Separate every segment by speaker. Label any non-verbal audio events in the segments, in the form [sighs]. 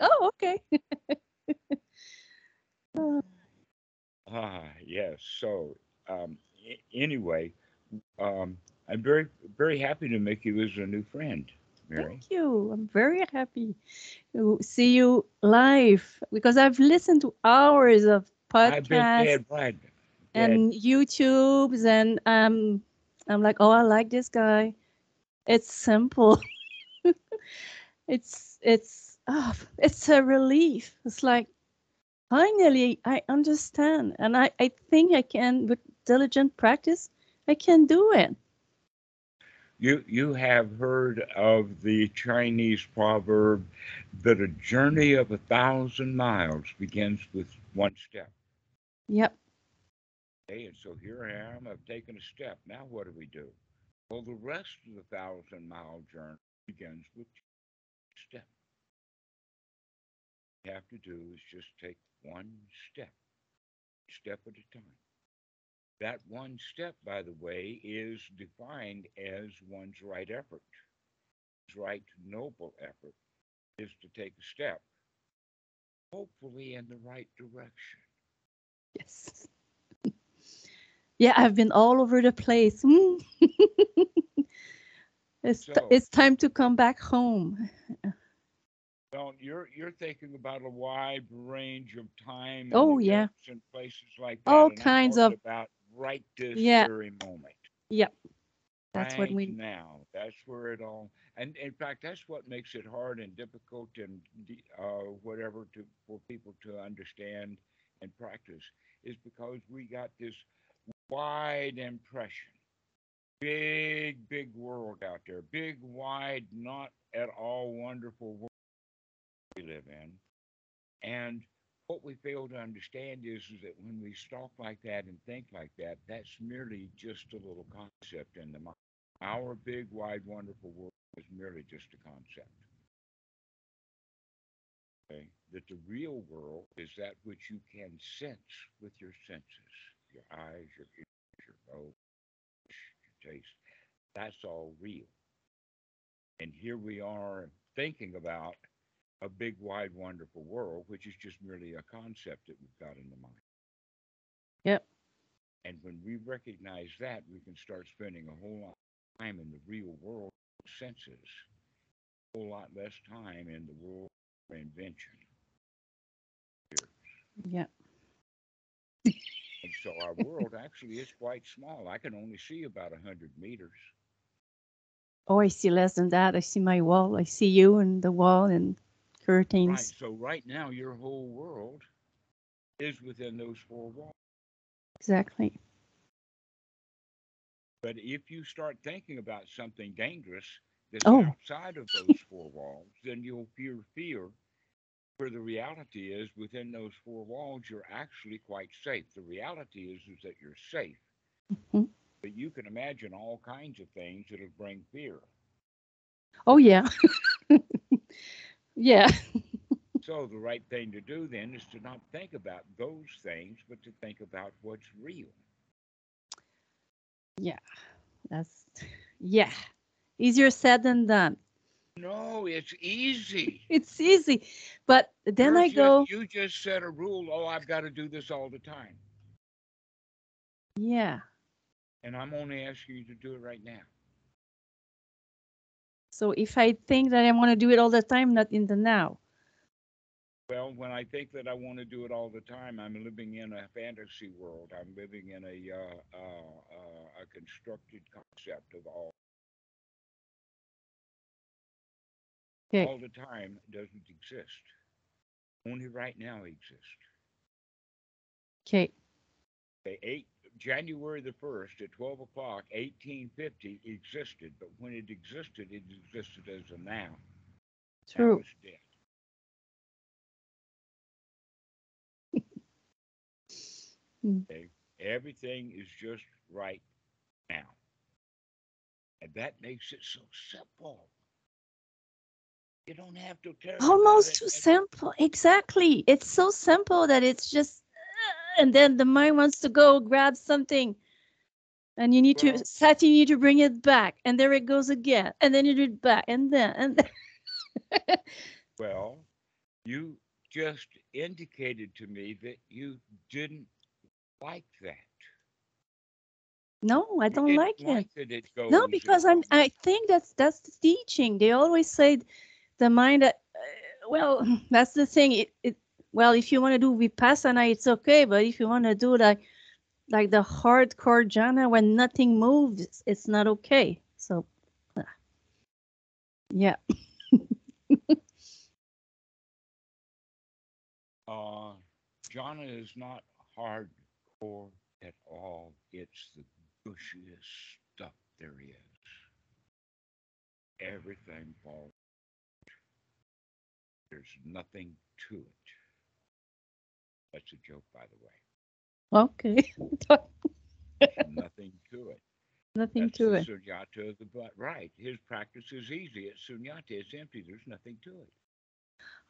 Speaker 1: oh, okay. [laughs]
Speaker 2: Ah, yes. So, um, anyway, um, I'm very, very happy to make you as a new friend, Marie.
Speaker 1: Thank you. I'm very happy to see you live because I've listened to hours of podcasts
Speaker 2: dead. Dead.
Speaker 1: and YouTubes, and um, I'm like, oh, I like this guy. It's simple. [laughs] it's it's oh, it's a relief. It's like finally I understand, and I I think I can with diligent practice I can do it.
Speaker 2: You you have heard of the Chinese proverb that a journey of a thousand miles begins with one step.
Speaker 1: Yep.
Speaker 2: Okay, and so here I am. I've taken a step. Now what do we do? Well, the rest of the thousand mile journey begins with step. You have to do is just take one step, step at a time. That one step, by the way, is defined as one's right effort. His right noble effort is to take a step, hopefully in the right direction.
Speaker 1: Yes. Yeah, I've been all over the place. [laughs] It's
Speaker 2: So-
Speaker 1: it's time to come back home.
Speaker 2: Well, you're you're thinking about a wide range of time. and
Speaker 1: Oh, yeah.
Speaker 2: And places like that.
Speaker 1: All kinds of-
Speaker 2: about right this
Speaker 1: Yeah.
Speaker 2: very moment.
Speaker 1: Yep. That's what we
Speaker 2: now. That's where it all. And in fact, that's what makes it hard and difficult and uh, whatever to for people to understand and practice is because we got this wide impression. Big, big world out there. Big, wide, not at all wonderful world we live in. And what we fail to understand is, is that when we talk like that and think like that, that's merely just a little concept in the mind. Our big, wide, wonderful world is merely just a concept. Okay? That the real world is that which you can sense with your senses your eyes, your ears, your nose, your taste. That's all real. And here we are thinking about a big, wide, wonderful world, which is just merely a concept that we've got in the mind.
Speaker 1: Yep.
Speaker 2: And when we recognize that, we can start spending a whole lot of time in the real world senses, a whole lot less time in the world of invention.
Speaker 1: Yep.
Speaker 2: And so our world actually is quite small. I can only see about a hundred meters.
Speaker 1: Oh, I see less than that. I see my wall. I see you and the wall and
Speaker 2: Right.
Speaker 1: curtains.
Speaker 2: So right now, your whole world is within those four walls.
Speaker 1: Exactly.
Speaker 2: But if you start thinking about something dangerous that's
Speaker 1: Oh.
Speaker 2: outside of those four walls, then you'll fear fear. Where the reality is, within those four walls, you're actually quite safe. The reality is, is that you're safe.
Speaker 1: Mhm.
Speaker 2: But you can imagine all kinds of things that'll bring fear.
Speaker 1: Oh yeah. [laughs] yeah. [laughs]
Speaker 2: So the right thing to do then is to not think about those things, but to think about what's real. Yeah.
Speaker 1: That's yeah. Easier said than done.
Speaker 2: No, it's easy. [laughs]
Speaker 1: It's easy. But then
Speaker 2: You're
Speaker 1: I go,
Speaker 2: You just set a rule. Oh, I've got to do this all the time,
Speaker 1: yeah.
Speaker 2: and I'm only asking you to do it right now.
Speaker 1: So if I think that I want to do it all the time, not in the now.
Speaker 2: Well, when I think that I want to do it all the time, I'm living in a fantasy world. I'm living in a uh, uh, uh, a constructed concept of all.
Speaker 1: Okay.
Speaker 2: All the time doesn't exist. Only right now exists.
Speaker 1: Okay.
Speaker 2: Okay, eight January the first at twelve o'clock, eighteen fifty existed, but when it existed, it existed as a now. Now
Speaker 1: True.
Speaker 2: it's [laughs] dead. Okay, everything is just right now, and that makes it so simple. You don't have to care.
Speaker 1: Almost too simple. Exactly. It's so simple that it's just, and then the mind wants to go grab something. And you need to, Sati, you need to bring it back. And there it goes again. And then you do it back. And then, and then. [laughs]
Speaker 2: Well, you just indicated to me that you didn't like that.
Speaker 1: No, I don't like it.
Speaker 2: like it goes.
Speaker 1: No, because I'm. I think that's that's the teaching. They always say the mind. Uh, well, [laughs] that's the thing. It, it. Well, if you want to do vipassana, it's okay. But if you want to do like, like the hardcore jhana when nothing moves, it's, not okay. So, uh, yeah. [laughs]
Speaker 2: Uh, jhana is not hardcore at all. It's the gushiest stuff there is. Everything falls. There's nothing to it. That's a joke, by the way.
Speaker 1: Okay. [laughs] [laughs]
Speaker 2: Nothing to it.
Speaker 1: nothing
Speaker 2: That's
Speaker 1: to
Speaker 2: the
Speaker 1: it.
Speaker 2: Sunyata of the butt. Right. His practice is easy. It's sunyata. It's empty. There's nothing to it.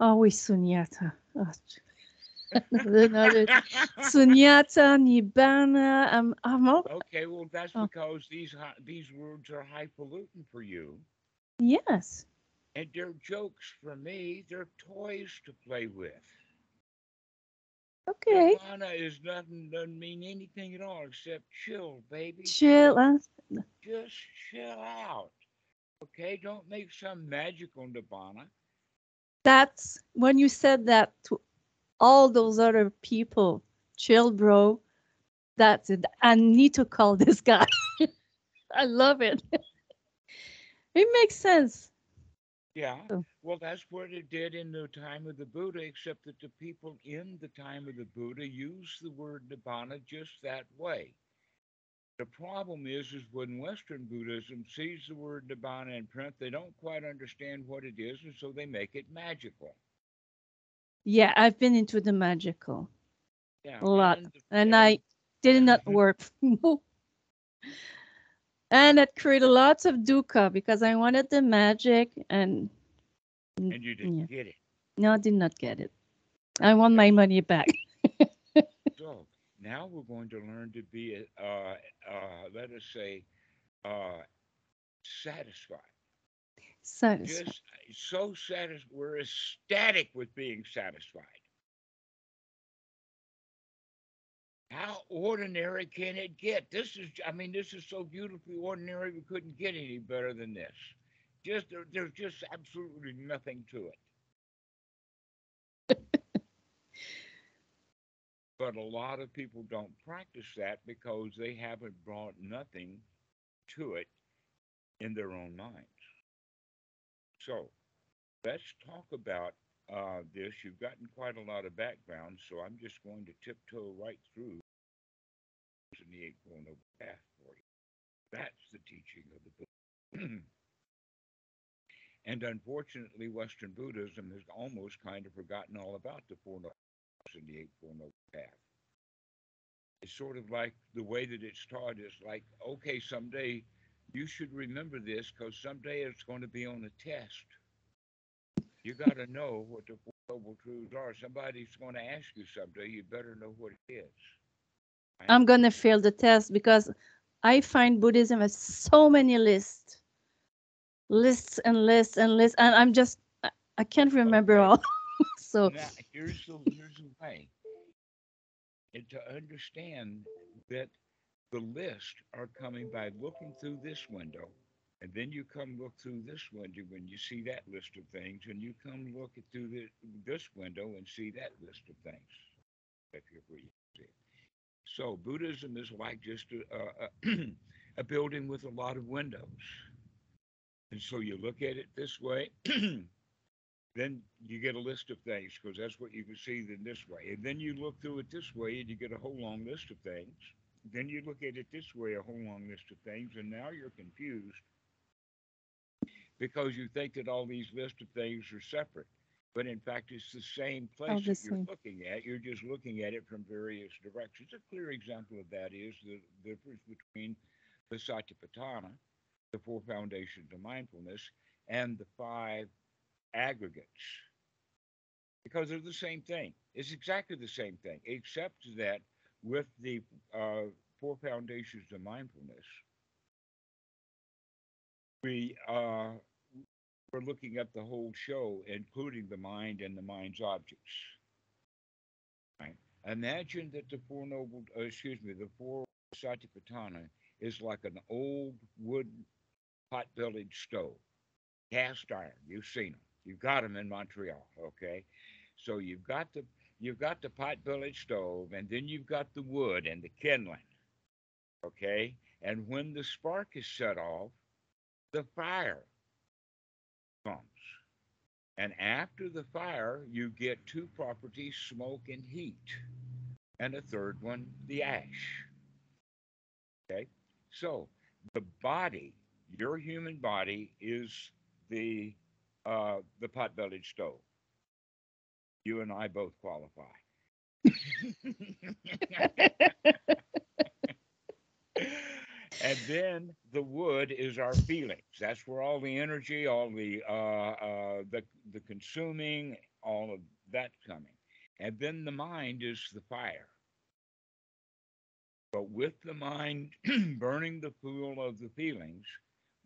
Speaker 1: Always sunyata. Oh, [laughs] another sunyata, nibbana. I'm. I'm. all-
Speaker 2: okay, well, that's
Speaker 1: Oh.
Speaker 2: because these these words are highfalutin for you.
Speaker 1: Yes.
Speaker 2: And they're jokes for me. They're toys to play with.
Speaker 1: Okay.
Speaker 2: Nirvana is nothing, doesn't mean anything at all except chill, baby.
Speaker 1: Chill. Uh,
Speaker 2: Just chill out. Okay? Don't make some magical Nibbana.
Speaker 1: that's when you said that to all those other people. Chill, bro. That's it. I need to call [laughs] this guy. I love it. [laughs] it makes sense.
Speaker 2: Yeah. Well, that's what it did in the time of the Buddha, except that the people in the time of the Buddha used the word Nibbana just that way. The problem is, is when Western Buddhism sees the word Nibbana in print, they don't quite understand what it is, and so they make it magical.
Speaker 1: Yeah, I've been into the magical
Speaker 2: Yeah.
Speaker 1: a lot,
Speaker 2: and the-
Speaker 1: and I did not [laughs] work. [laughs] and it created lots of dukkha because I wanted the magic, and
Speaker 2: and you didn't
Speaker 1: yeah.
Speaker 2: get it.
Speaker 1: no, I did not get it. I want my money back. [laughs]
Speaker 2: So now we're going to learn to be, uh, uh, let us say, uh, satisfied.
Speaker 1: Satisfied.
Speaker 2: Just so satisfied. We're ecstatic with being satisfied. How ordinary can it get? This is, I mean, this is so beautifully ordinary. We couldn't get any better than this. Just there, there's just absolutely nothing to it. [laughs] but a lot of people don't practice that because they haven't brought nothing to it in their own minds. So let's talk about uh, this. You've gotten quite a lot of background, so I'm just going to tiptoe right through the Eightfold Noble Path for you. That's the teaching of the Buddha. [clears throat] and unfortunately, Western Buddhism has almost kind of forgotten all about the Four Noble Paths and the Eightfold Noble Path. It's sort of like the way that it's taught is like, okay, someday you should remember this because someday it's going to be on a test. You got to know what the Four Noble Truths are. Somebody's going to ask you someday. You better know what it is.
Speaker 1: I'm gonna fail the test because I find Buddhism has so many lists, lists and lists and lists, and I'm just I, I can't remember
Speaker 2: Okay.
Speaker 1: all. [laughs] so
Speaker 2: Now, here's the here's the way. And to understand that the list are coming by looking through this window, and then you come look through this window when you see that list of things, and you come look through the, this window and see that list of things. If you it. So Buddhism is like just a, a, [clears throat] a building with a lot of windows. And so you look at it this way, [clears throat] then you get a list of things because that's what you can see in this way. And then you look through it this way and you get a whole long list of things. Then you look at it this way, a whole long list of things, and now you're confused because you think that all these list of things are separate. But in fact, it's the same place
Speaker 1: Oh,
Speaker 2: that you're
Speaker 1: same.
Speaker 2: looking at. You're just looking at it from various directions. A clear example of that is the difference between the Satipatthana, the four foundations of mindfulness, and the five aggregates. Because they're the same thing. It's exactly the same thing, except that with the uh, four foundations of mindfulness, we uh, we're looking at the whole show, including the mind and the mind's objects. Right? Imagine that the Four Noble, uh, excuse me, the Four Satipatthana is like an old wood pot-bellied stove, cast iron. You've seen them. You've got them in Montreal, okay? So you've got the you've got the pot-bellied stove, and then you've got the wood and the kindling, okay? And when the spark is set off, the fire comes. And after the fire, you get two properties smoke and heat. And a third one, the ash. Okay? So the body, your human body, is the uh, the pot-bellied stove. You and I both qualify. [laughs] [laughs] and then the wood is our feelings. That's where all the energy, all the uh, uh, the the consuming, all of that's coming. And then the mind is the fire. But with the mind [clears throat] burning the fuel of the feelings,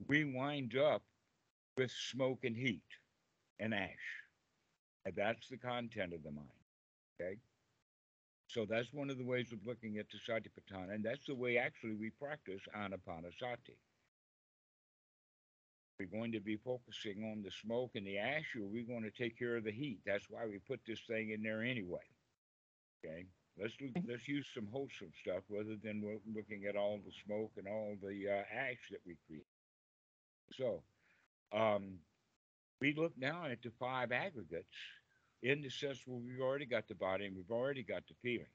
Speaker 2: we wind up with smoke and heat and ash. And that's the content of the mind. Okay. So that's one of the ways of looking at the Satipatthana, and that's the way actually we practice Anapanasati. We're going to be focusing on the smoke and the ash, or we're going to take care of the heat. That's why we put this thing in there anyway. Okay, let's let's use some wholesome stuff rather than looking at all the smoke and all the uh, ash that we create. So, um, we look now at the five aggregates in the sense where we've already got the body and we've already got the feelings.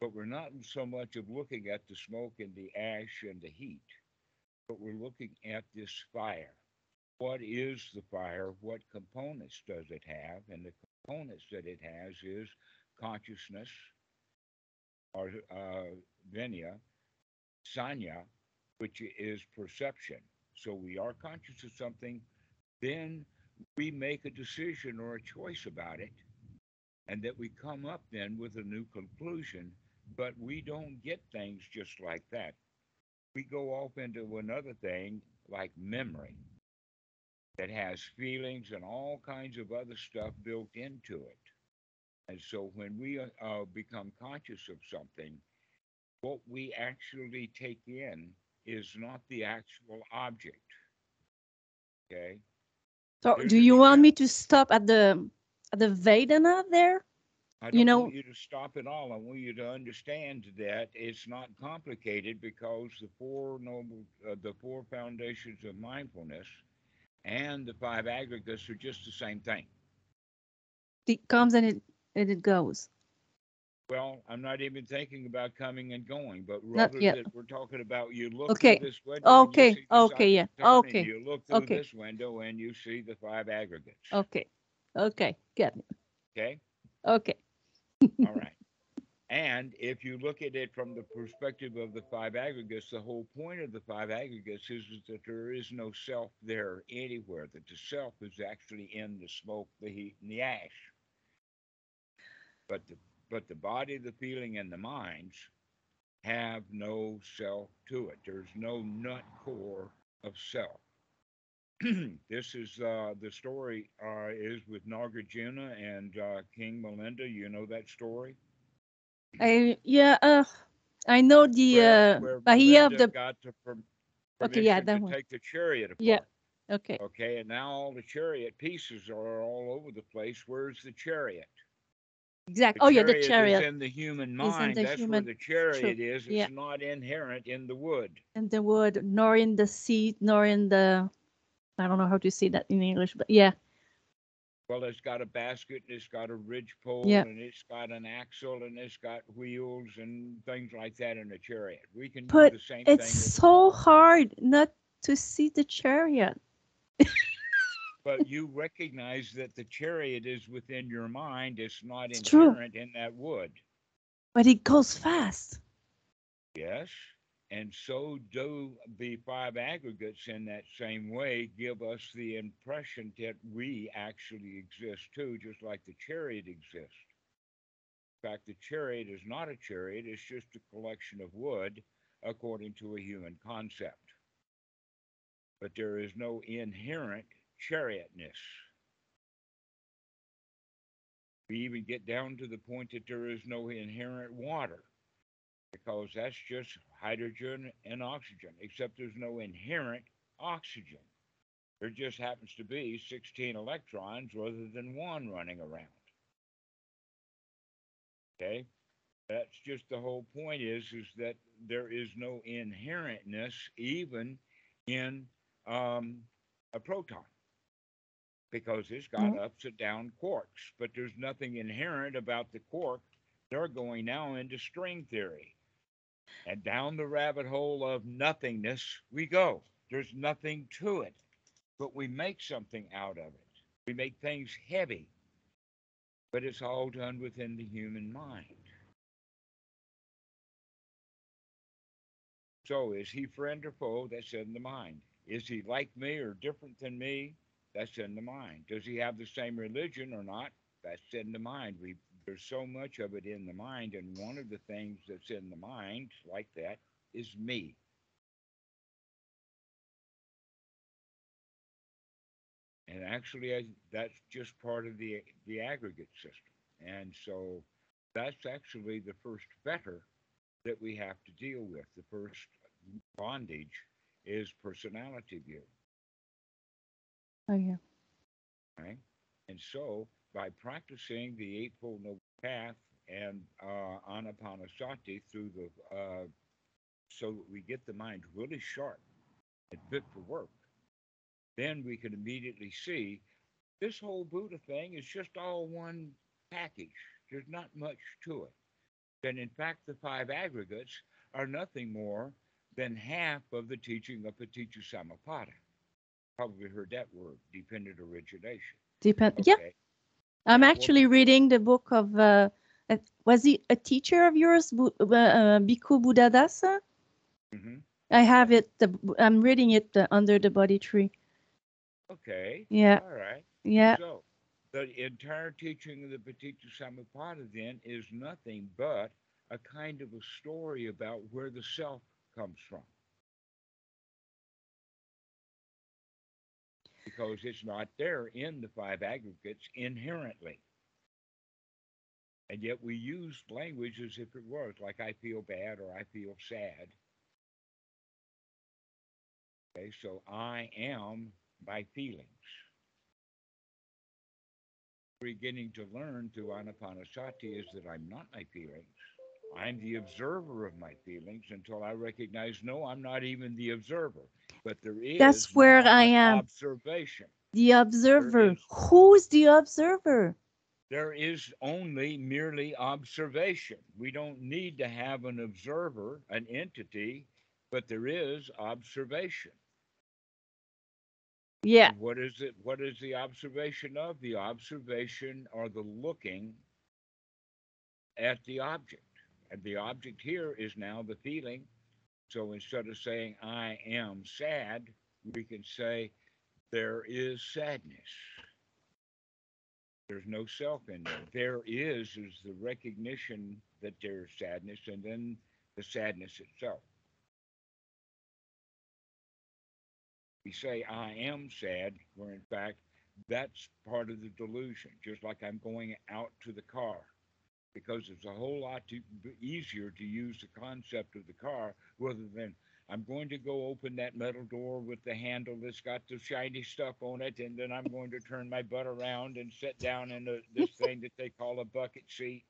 Speaker 2: But we're not so much of looking at the smoke and the ash and the heat, but we're looking at this fire. What is the fire? What components does it have? And the components that it has is consciousness, or uh, venya, sanya, which is perception. So we are conscious of something, then we make a decision or a choice about it and that we come up then with a new conclusion, but we don't get things just like that. We go off into another thing like memory that has feelings and all kinds of other stuff built into it. And so when we uh, uh become conscious of something, what we actually take in is not the actual object. Okay?
Speaker 1: So do you want me to stop at the at the Vedana there?
Speaker 2: I don't
Speaker 1: You know-
Speaker 2: want you to stop at all. I want you to understand that it's not complicated because the four noble, uh, the four foundations of mindfulness and the five aggregates are just the same thing.
Speaker 1: It comes and it and it goes.
Speaker 2: Well, I'm not even thinking about coming and going, but rather that we're talking about you look
Speaker 1: Okay.
Speaker 2: through this window.
Speaker 1: Okay, okay, yeah, okay,
Speaker 2: You look through
Speaker 1: okay.
Speaker 2: this window and you see the five aggregates.
Speaker 1: Okay. Okay. Get it.
Speaker 2: Okay.
Speaker 1: Okay.
Speaker 2: All right. [laughs] And if you look at it from the perspective of the five aggregates, the whole point of the five aggregates is, is that there is no self there anywhere, that the self is actually in the smoke, the heat, and the ash. But the but the body, the feeling, and the minds have no self to it. There's no nut core of self. [clears throat] this is uh, the story uh, is with Nagarjuna and uh, King Milinda. You know that story.
Speaker 1: I yeah. Uh, I know the
Speaker 2: Where-
Speaker 1: uh,
Speaker 2: where
Speaker 1: but he have the
Speaker 2: got the per-
Speaker 1: Okay, yeah, that
Speaker 2: to
Speaker 1: one.
Speaker 2: take the chariot apart.
Speaker 1: Yeah. okay.
Speaker 2: Okay, and now all the chariot pieces are all over the place. Where's the chariot?
Speaker 1: Exactly.
Speaker 2: The
Speaker 1: Oh yeah, the
Speaker 2: chariot in the human
Speaker 1: in
Speaker 2: mind.
Speaker 1: the
Speaker 2: That's
Speaker 1: human-
Speaker 2: where the chariot is. It's
Speaker 1: yeah.
Speaker 2: not inherent in the wood.
Speaker 1: and the wood, nor in the seat, nor in the. I don't know how to say that in English, but yeah.
Speaker 2: Well, it's got a basket and it's got a ridge pole
Speaker 1: Yeah.
Speaker 2: and it's got an axle and it's got wheels and things like that in a chariot. We can
Speaker 1: But
Speaker 2: do the same
Speaker 1: It's
Speaker 2: thing. with-
Speaker 1: so hard not to see the chariot. [laughs]
Speaker 2: but you recognize that the chariot is within your mind. It's not
Speaker 1: It's true.
Speaker 2: inherent in that wood.
Speaker 1: But it goes fast.
Speaker 2: Yes. And so do the five aggregates in that same way give us the impression that we actually exist too, just like the chariot exists. In fact, the chariot is not a chariot, it's just a collection of wood according to a human concept. But there is no inherent chariotness. We even get down to the point that there is no inherent water because that's just hydrogen and oxygen, except there's no inherent oxygen. There just happens to be 16 electrons rather than one running around. Okay? That's just the whole point is is that there is no inherentness even in um, a proton because it's got
Speaker 1: Mhm.
Speaker 2: upside down quarks, but there's nothing inherent about the quark. They're going now into string theory. And down the rabbit hole of nothingness we go. There's nothing to it, but we make something out of it. We make things heavy, but it's all done within the human mind. So is he friend or foe? That's in the mind. Is he like me or different than me? That's in the mind. Does he have the same religion or not? That's in the mind. We there's so much of it in the mind, and one of the things that's in the mind like that is me. And actually, I, that's just part of the the aggregate system. And so that's actually the first fetter that we have to deal with. The first bondage is personality view.
Speaker 1: Oh yeah.
Speaker 2: right? And so, by practicing the Eightfold Noble Path and uh, Anapanasati through the, uh, so that we get the mind really sharp and fit for work, then we can immediately see this whole Buddha thing is just all one package. There's not much to it. And in fact, the five aggregates are nothing more than half of the teaching of Paticca Samuppada. Probably heard that word, dependent origination.
Speaker 1: Depend. Yeah, I'm
Speaker 2: Yeah, well-
Speaker 1: actually reading the book of. Uh, was he a teacher of yours, Bu- uh, uh, Bhikkhu Buddhadasa?
Speaker 2: hmm
Speaker 1: I have it. The, I'm reading it uh, under the Bodhi tree.
Speaker 2: Okay.
Speaker 1: Yeah,
Speaker 2: All right.
Speaker 1: yeah.
Speaker 2: So the entire teaching of the Paticca Samuppada then is nothing but a kind of a story about where the self comes from. Because it's not there in the five aggregates inherently. And yet we use language as if it was, like I feel bad or I feel sad. Okay, so I am my feelings. Beginning to learn through Anapanasati is that I'm not my feelings. I'm the observer of my feelings until I recognize, no, I'm not even the observer. But there is
Speaker 1: That's where I am.
Speaker 2: observation.
Speaker 1: The observer.
Speaker 2: is-
Speaker 1: Who's the observer?
Speaker 2: There is only merely observation. We don't need to have an observer, an entity, but there is observation.
Speaker 1: Yeah.
Speaker 2: What is it? What is the observation of? The observation or the looking at the object. And the object here is now the feeling. So instead of saying, I am sad, we can say, there is sadness. There's no self in there. There is, is the recognition that there's sadness and then the sadness itself. we say I am sad, where in fact that's part of the delusion, just like I'm going out to the car. Because it's a whole lot to, easier to use the concept of the car rather than I'm going to go open that metal door with the handle that's got the shiny stuff on it, and then I'm going to turn my butt around and sit down in the, this thing that they call a bucket seat.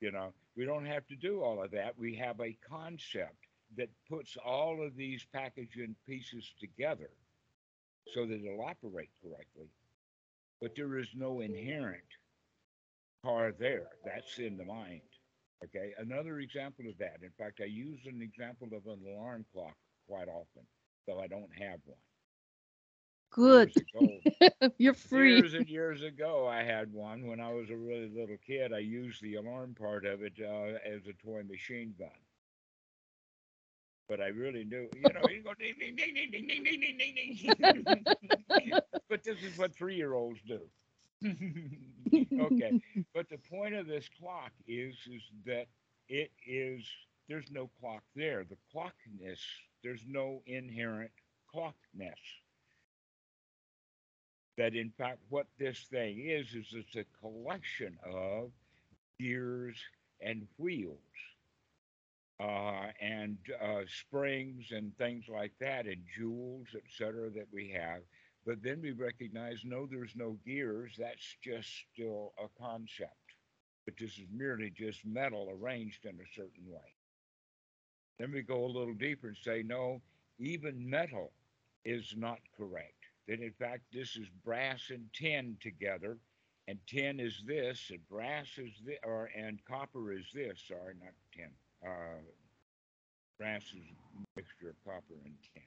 Speaker 2: You know, we don't have to do all of that. We have a concept that puts all of these packaging pieces together so that it'll operate correctly. But there is no inherent car there. That's in the mind. Okay. Another example of that. In fact, I use an example of an alarm clock quite often, though I don't have one.
Speaker 1: Good.
Speaker 2: Ago, [laughs]
Speaker 1: You're free.
Speaker 2: Years and years ago, I had one when I was a really little kid. I used the alarm part of it uh, as a toy machine gun. But I really knew, you know, you go [laughs] ding, ding, ding, ding, ding, ding, ding, ding, ding, ding. [laughs] but this is what three year olds do. [laughs] okay. But the point of this clock is, is that it is, there's no clock there. The clockness, there's no inherent clockness. that in fact what this thing is is it's a collection of gears and wheels uh, and uh, springs and things like that and jewels etc that we have but then we recognize no there's no gears that's just still a concept but this is merely just metal arranged in a certain way then we go a little deeper and say no even metal is not correct that in fact this is brass and tin together, and tin is this, and brass is this, or and copper is this. Sorry, not tin. Uh, brass is a mixture of copper and tin,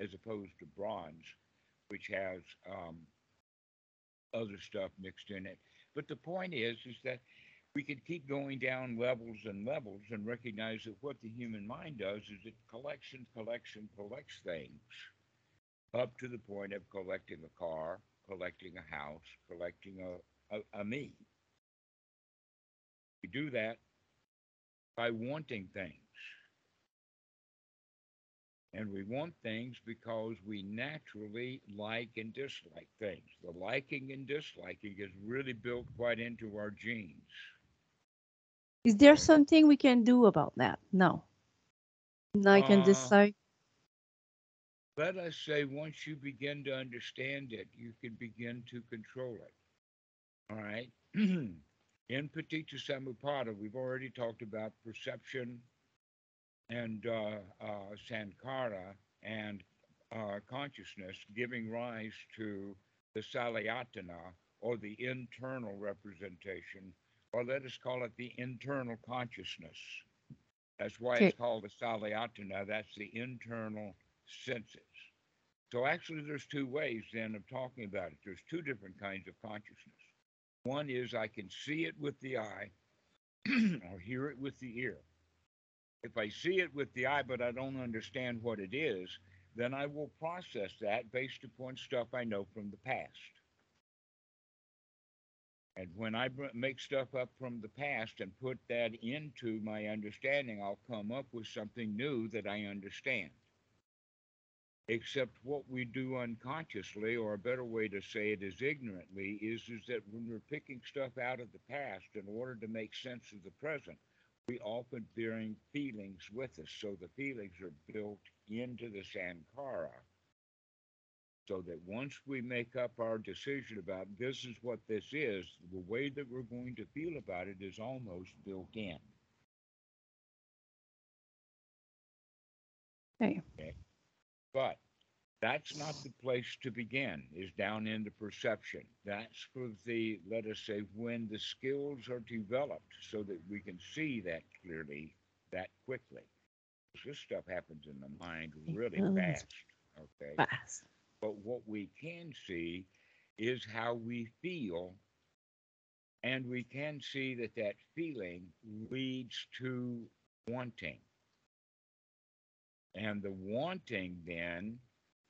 Speaker 2: as opposed to bronze, which has um, other stuff mixed in it. But the point is, is that we could keep going down levels and levels and recognize that what the human mind does is it collects and collects and collects things up to the point of collecting a car, collecting a house, collecting a, a, a me. We do that by wanting things. And we want things because we naturally like and dislike things. The liking and disliking is really built quite into our genes.
Speaker 1: Is there something we can do about that? No. I can
Speaker 2: Uh,
Speaker 1: decide.
Speaker 2: let us say once you begin to understand it, you can begin to control it. All right. [clears throat] In Paticca Samuppada, we've already talked about perception and uh, uh, Sankara and uh, consciousness giving rise to the Salayatana or the internal representation, or let us call it the internal consciousness. That's why
Speaker 1: Okay.
Speaker 2: it's called a Salayatana. That's the internal senses. So actually, there's two ways then of talking about it. There's two different kinds of consciousness. One is I can see it with the eye [clears throat] or hear it with the ear. If I see it with the eye, but I don't understand what it is, then I will process that based upon stuff I know from the past. And when I make stuff up from the past and put that into my understanding, I'll come up with something new that I understand except what we do unconsciously or a better way to say it is ignorantly is is that when we're picking stuff out of the past in order to make sense of the present we often bring feelings with us so the feelings are built into the sankara. So that once we make up our decision about this is what this is the way that we're going to feel about it is almost built in.
Speaker 1: Okay.
Speaker 2: But that's not the place to begin, is down in the perception. That's for the, let us say, when the skills are developed so that we can see that clearly that quickly. This stuff happens in the mind really fast. Okay.
Speaker 1: Fast.
Speaker 2: But what we can see is how we feel. And we can see that that feeling leads to wanting. And the wanting then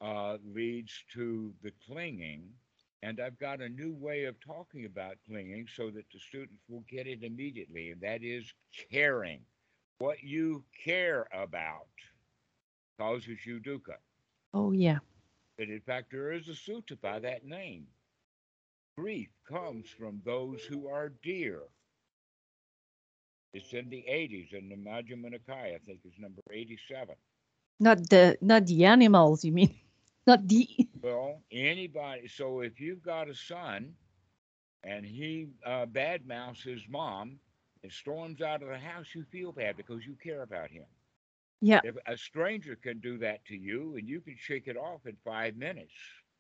Speaker 2: uh, leads to the clinging. And I've got a new way of talking about clinging so that the students will get it immediately, and that is caring. What you care about causes you dukkha.
Speaker 1: Oh yeah.
Speaker 2: That in fact there is a sutta by that name. Grief comes from those who are dear. It's in the 80s in the Majjhima Nikaya, I think it's number 87.
Speaker 1: Not the not the animals, you mean? [laughs] Not the [laughs]
Speaker 2: Well, anybody, so if you've got a son and he uh, badmouths his mom and storms out of the house, you feel bad because you care about him.
Speaker 1: Yeah.
Speaker 2: If a stranger can do that to you and you can shake it off in five minutes,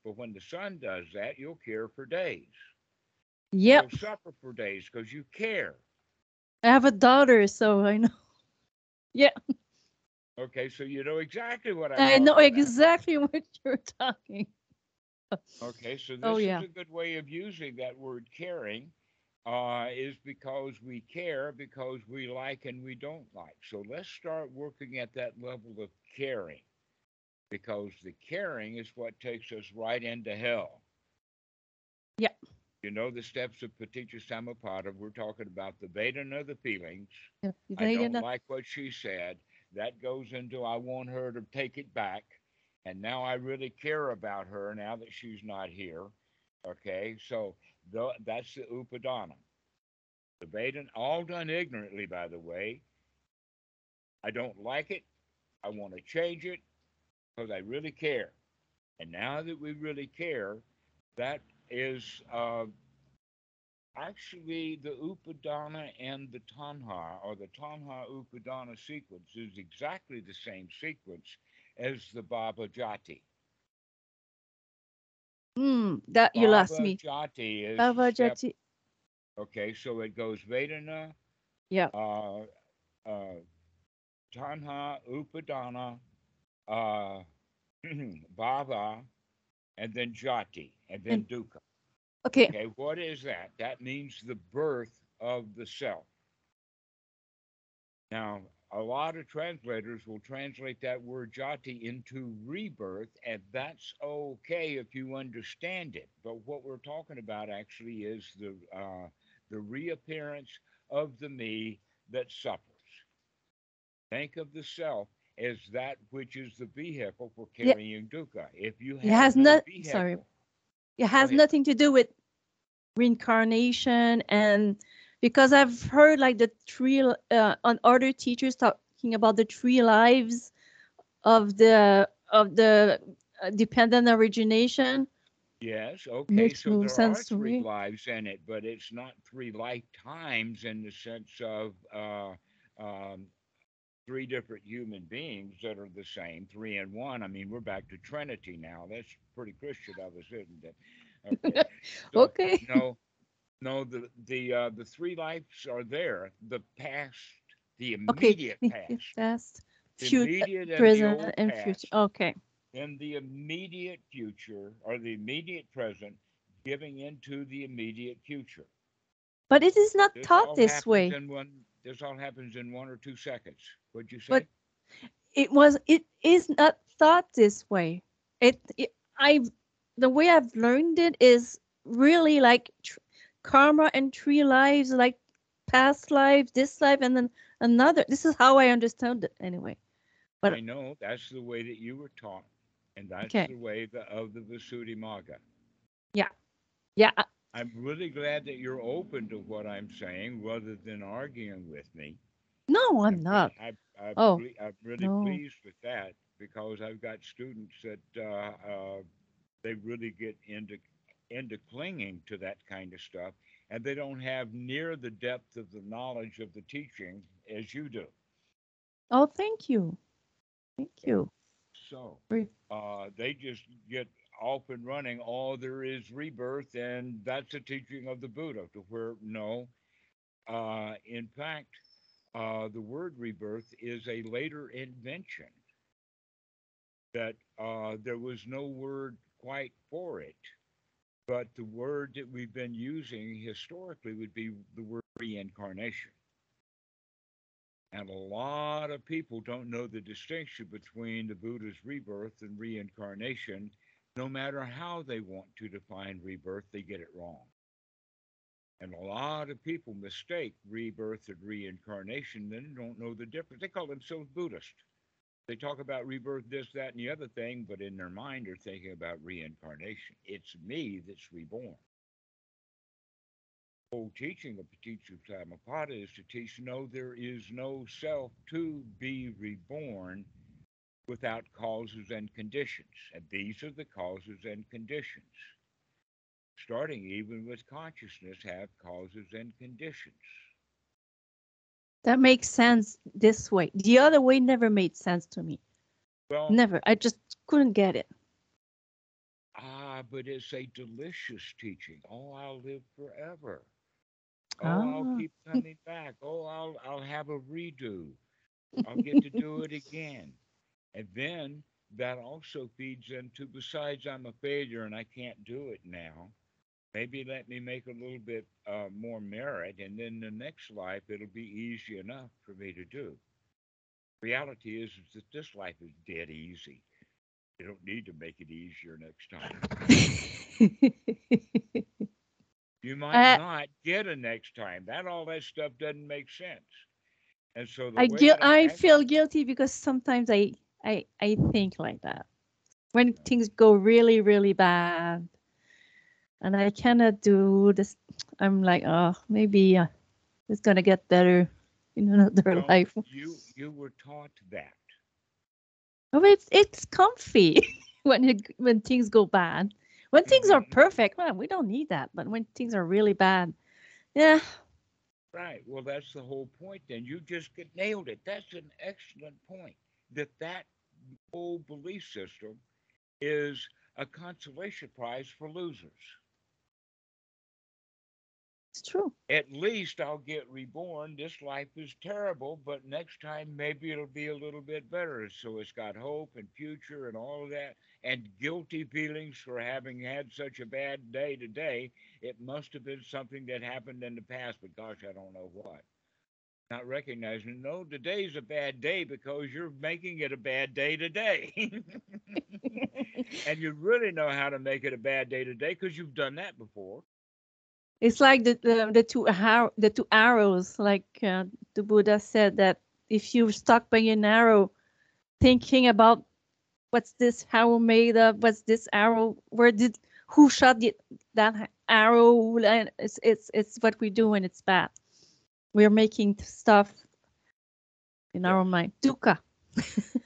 Speaker 2: but when the son does that, you'll care for days.
Speaker 1: Yep.
Speaker 2: You'll suffer for days because you care.
Speaker 1: I have a daughter, so I know. [laughs]
Speaker 2: Okay, so you know exactly what I'm
Speaker 1: I know
Speaker 2: about.
Speaker 1: exactly [laughs] what you're talking.
Speaker 2: Okay, so this
Speaker 1: Oh, yeah.
Speaker 2: is a good way of using that word caring, uh, is because we care because we like and we don't like. So let's start working at that level of caring, because the caring is what takes us right into hell.
Speaker 1: Yeah.
Speaker 2: You know the steps of Paticca Samuppada. We're talking about the Vedana of the feelings.
Speaker 1: Yeah,
Speaker 2: I don't like what she said. That goes into I want her to take it back. And now I really care about her now that she's not here. Okay, so tho- that's the Upadana. The Vedan, all done ignorantly, by the way. I don't like it. I want to change it because I really care. And now that we really care, that is uh, actually the Upadana and the Tanha, or the Tanha Upadana sequence, is exactly the same sequence as the Bhava Jati.
Speaker 1: Hmm, that you lost me.
Speaker 2: Jati is
Speaker 1: Bhava
Speaker 2: step-
Speaker 1: Jati.
Speaker 2: Okay, so it goes Vedana,
Speaker 1: Yeah.
Speaker 2: uh, uh, Tanha, Upadana, uh, [clears throat] Bhava, and then Jati, and then
Speaker 1: And-
Speaker 2: Dukkha.
Speaker 1: Okay.
Speaker 2: Okay, what is that? That means the birth of the self. Now, a lot of translators will translate that word jati into rebirth, and that's okay if you understand it. But what we're talking about actually is the uh, the reappearance of the me that suffers. Think of the self as that which is the vehicle for
Speaker 1: Yeah.
Speaker 2: carrying dukkha. If you have
Speaker 1: It has
Speaker 2: no
Speaker 1: not-
Speaker 2: vehicle,
Speaker 1: sorry. It has
Speaker 2: ahead.
Speaker 1: nothing to do with reincarnation and because I've heard like the three uh, on other teachers talking about the three lives of the of the uh, dependent origination.
Speaker 2: Yes, okay,
Speaker 1: Makes
Speaker 2: so
Speaker 1: no
Speaker 2: there are three lives in it, but it's not three lifetimes in the sense of uh, um, three different human beings that are the same, three in one. I mean, we're back to Trinity now. That's pretty Christian of us, isn't it? Okay. [laughs] So,
Speaker 1: Okay.
Speaker 2: No, no, the the uh, the three lives are there. The past, the immediate
Speaker 1: the [laughs]
Speaker 2: past,
Speaker 1: Past, future,
Speaker 2: and
Speaker 1: present, and
Speaker 2: past
Speaker 1: future. Okay.
Speaker 2: in the immediate future or the immediate present giving into the immediate future.
Speaker 1: But it is not
Speaker 2: This
Speaker 1: taught this way.
Speaker 2: In one, this all happens in one or two seconds. What'd you say?
Speaker 1: But it was it is not thought this way it, it i the way i've learned it is really like tr- karma and three lives like past life this life and then another this is how i understand it anyway but-
Speaker 2: I know that's the way that you were taught, and that's
Speaker 1: Okay.
Speaker 2: the way the, of the Visuddhimagga.
Speaker 1: yeah yeah.
Speaker 2: I'm really glad that you're open to what I'm saying rather than arguing with me.
Speaker 1: No i'm not
Speaker 2: I, I,
Speaker 1: Oh,
Speaker 2: ple- I'm really
Speaker 1: no.
Speaker 2: pleased with that because I've got students that uh, uh, they really get into into clinging to that kind of stuff, and they don't have near the depth of the knowledge of the teaching as you do.
Speaker 1: oh thank you thank you
Speaker 2: So uh, they just get off and running. All there is rebirth, and that's a teaching of the Buddha. To where no, uh, in fact, uh, the word rebirth is a later invention. That uh, there was no word quite for it, but the word that we've been using historically would be the word reincarnation. And a lot of people don't know the distinction between the Buddha's rebirth and reincarnation. No matter how they want to define rebirth, they get it wrong. And a lot of people mistake rebirth and reincarnation, then don't know the difference. They call themselves Buddhist. They talk about rebirth, this, that, and the other thing, but in their mind they're thinking about reincarnation. It's me that's reborn. The whole teaching of Paticca Samuppada is to teach no, there is no self to be reborn without causes and conditions. And these are the causes and conditions. Starting even with consciousness, have causes and conditions.
Speaker 1: that makes sense this way the other way never made sense to me
Speaker 2: Well,
Speaker 1: never i just couldn't get it
Speaker 2: ah, but it's a delicious teaching. Oh, I'll live forever. Oh, I'll
Speaker 1: Ah.
Speaker 2: keep [laughs] coming back. Oh, I'll I'll have a redo. I'll get to do it again. And then that also feeds into besides I'm a failure and I can't do it now. Maybe let me make a little bit uh, more merit, and then the next life it'll be easy enough for me to do. Reality is, is that this life is dead easy. You don't need to make it easier next time. [laughs] You might
Speaker 1: Uh,
Speaker 2: not get a next time. That all that stuff doesn't make sense. And so the
Speaker 1: I
Speaker 2: that
Speaker 1: I
Speaker 2: act-
Speaker 1: feel guilty because sometimes I I I think like that. When things go really really bad, and I cannot do this. I'm like, oh, maybe uh, it's gonna get better in [laughs] another
Speaker 2: Well,
Speaker 1: life.
Speaker 2: you you were taught that.
Speaker 1: Oh, it's it's comfy [laughs] when it, when things go bad. When things are
Speaker 2: Mhm.
Speaker 1: perfect, well, we don't need that. But when things are really bad, yeah,
Speaker 2: Right. Well, that's the whole point. Then you just get nailed it. That's an excellent point. That that whole belief system is a consolation prize for losers.
Speaker 1: It's true.
Speaker 2: At least I'll get reborn. This life is terrible, but next time maybe it'll be a little bit better. So it's got hope and future and all of that, and guilty feelings for having had such a bad day today. It must have been something that happened in the past, but gosh, I don't know what. Not recognizing, no, today's a bad day because you're making it a bad day today. [laughs] [laughs] and you really know how to make it a bad day today because you've done that before.
Speaker 1: It's like the the, the two har- the two arrows, like uh, the Buddha said that if you're stuck by an arrow, thinking about what's this arrow made of, what's this arrow, where did who shot the, that arrow, and it's it's it's what we do when it's bad. We're making stuff in our mind. Dukkha. [laughs]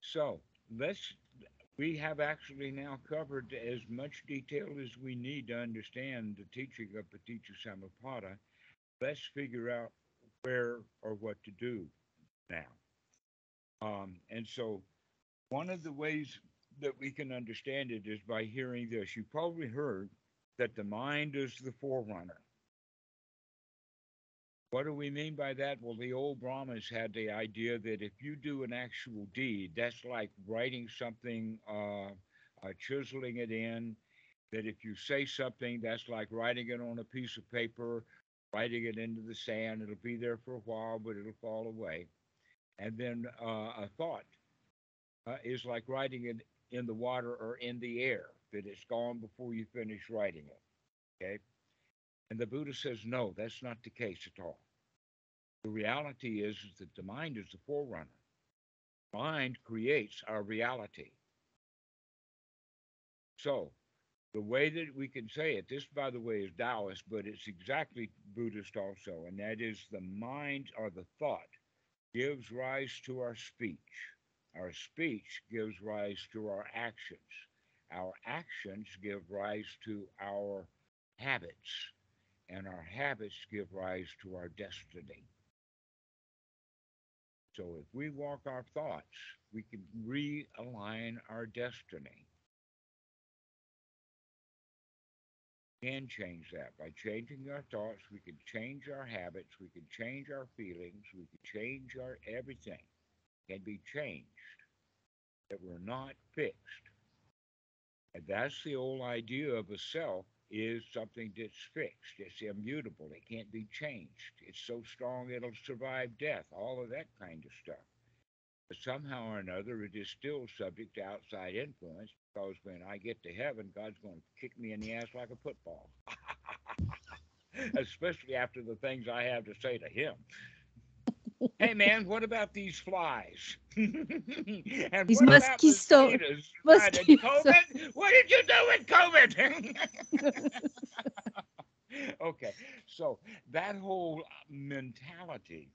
Speaker 2: So let's, we have actually now covered as much detail as we need to understand the teaching of Paticca Samuppada. Let's figure out where or what to do now. Um, and so one of the ways that we can understand it is by hearing this. You probably heard that the mind is the forerunner. What do we mean by that? Well, the old Brahmins had the idea that if you do an actual deed, that's like writing something, uh, uh, chiseling it in. That if you say something, that's like writing it on a piece of paper, writing it into the sand. It'll be there for a while, but it'll fall away. And then uh, a thought uh, is like writing it in the water or in the air, that it's gone before you finish writing it. Okay. And the Buddha says, no, that's not the case at all. The reality is, is that the mind is the forerunner. Mind creates our reality. So, the way that we can say it, this, by the way, is Taoist, but it's exactly Buddhist also, and that is the mind or the thought gives rise to our speech. Our speech gives rise to our actions. Our actions give rise to our habits and our habits give rise to our destiny. So if we walk our thoughts, we can realign our destiny. Can change that by changing our thoughts. We can change our habits. We can change our feelings. We can change our everything. Can be changed. That we're not fixed. And that's the old idea of a self is something that's fixed. It's immutable. It can't be changed. It's so strong it'll survive death. All of that kind of stuff. But somehow or another, it is still subject to outside influence because when I get to heaven, God's going to kick me in the ass like a football. [laughs] Especially after the things I have to say to him. Hey man, what about these flies? [laughs] and
Speaker 1: These
Speaker 2: what about
Speaker 1: mosquito-
Speaker 2: mosquitoes?
Speaker 1: Mosquitoes.
Speaker 2: COVID? What did you do with COVID? [laughs] okay, so that whole mentality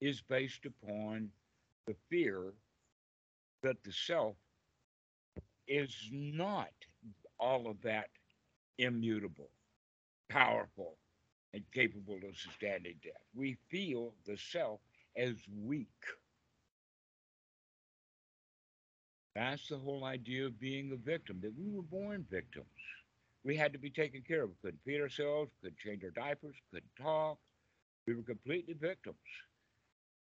Speaker 2: is based upon the fear that the self is not all of that immutable, powerful, and capable of sustaining death. We feel the self as weak. That's the whole idea of being a victim, that we were born victims. We had to be taken care of. We couldn't feed ourselves, couldn't change our diapers, couldn't talk. We were completely victims.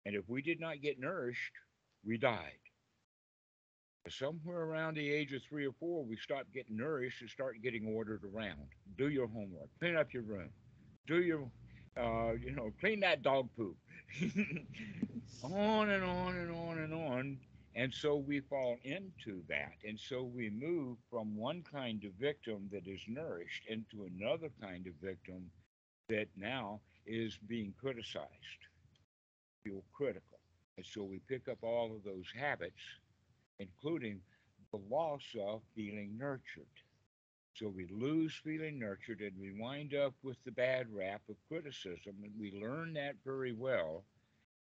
Speaker 2: And if we did not get nourished, we died. Somewhere around the age of three or four, we stopped getting nourished and start getting ordered around. Do your homework, clean up your room, do your, uh, you know, clean that dog poop. [laughs] on and on and on and on. And so we fall into that. And so we move from one kind of victim that is nourished into another kind of victim that now is being criticized, feel critical. And so we pick up all of those habits, including the loss of feeling nurtured. So we lose feeling nurtured and we wind up with the bad rap of criticism. And we learn that very well.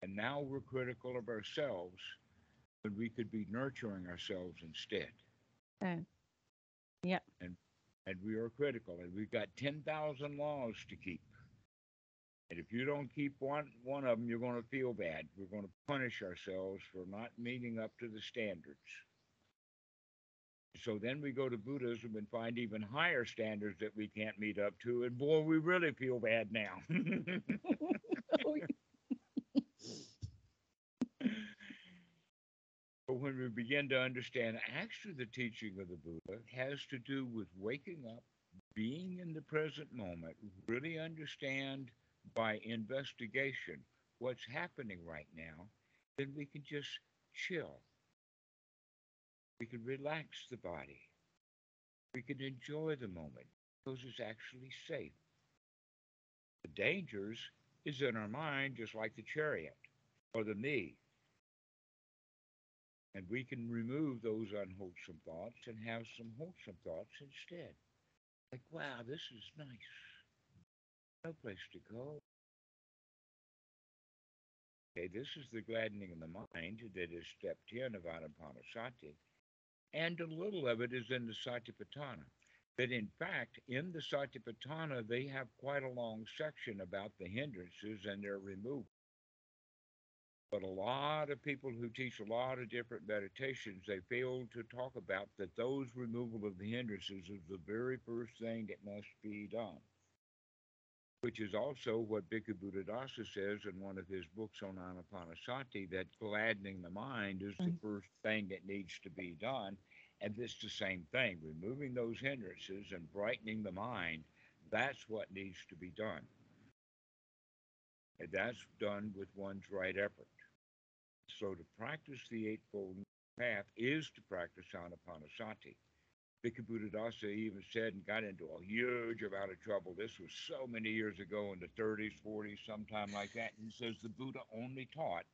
Speaker 2: And now we're critical of ourselves when we could be nurturing ourselves instead.
Speaker 1: Okay. Yep.
Speaker 2: And and we are critical and we've got 10,000 laws to keep. And if you don't keep one one of them, you're going to feel bad. We're going to punish ourselves for not meeting up to the standards. So then we go to Buddhism and find even higher standards that we can't meet up to, and boy, we really feel bad now. but [laughs] when we begin to understand actually the teaching of the Buddha has to do with waking up, being in the present moment, really understand by investigation what's happening right now, then we can just chill we can relax the body. We can enjoy the moment because it's actually safe. The dangers is in our mind, just like the chariot or the me. And we can remove those unwholesome thoughts and have some wholesome thoughts instead. Like, wow, this is nice. No place to go. Okay, this is the gladdening of the mind that is step 10 of Anapanasati and a little of it is in the Satipatthana. That in fact, in the Satipatthana, they have quite a long section about the hindrances and their removal. But a lot of people who teach a lot of different meditations, they fail to talk about that those removal of the hindrances is the very first thing that must be done which is also what Bhikkhu Buddhadasa says in one of his books on Anapanasati, that gladdening the mind is the mm. first thing that needs to be done. And it's the same thing, removing those hindrances and brightening the mind, that's what needs to be done. And that's done with one's right effort. So to practice the Eightfold Path is to practice Anapanasati. Bhikkhu Buddhadasa even said and got into a huge amount of trouble. This was so many years ago in the 30s, 40s, sometime like that. And he says the Buddha only taught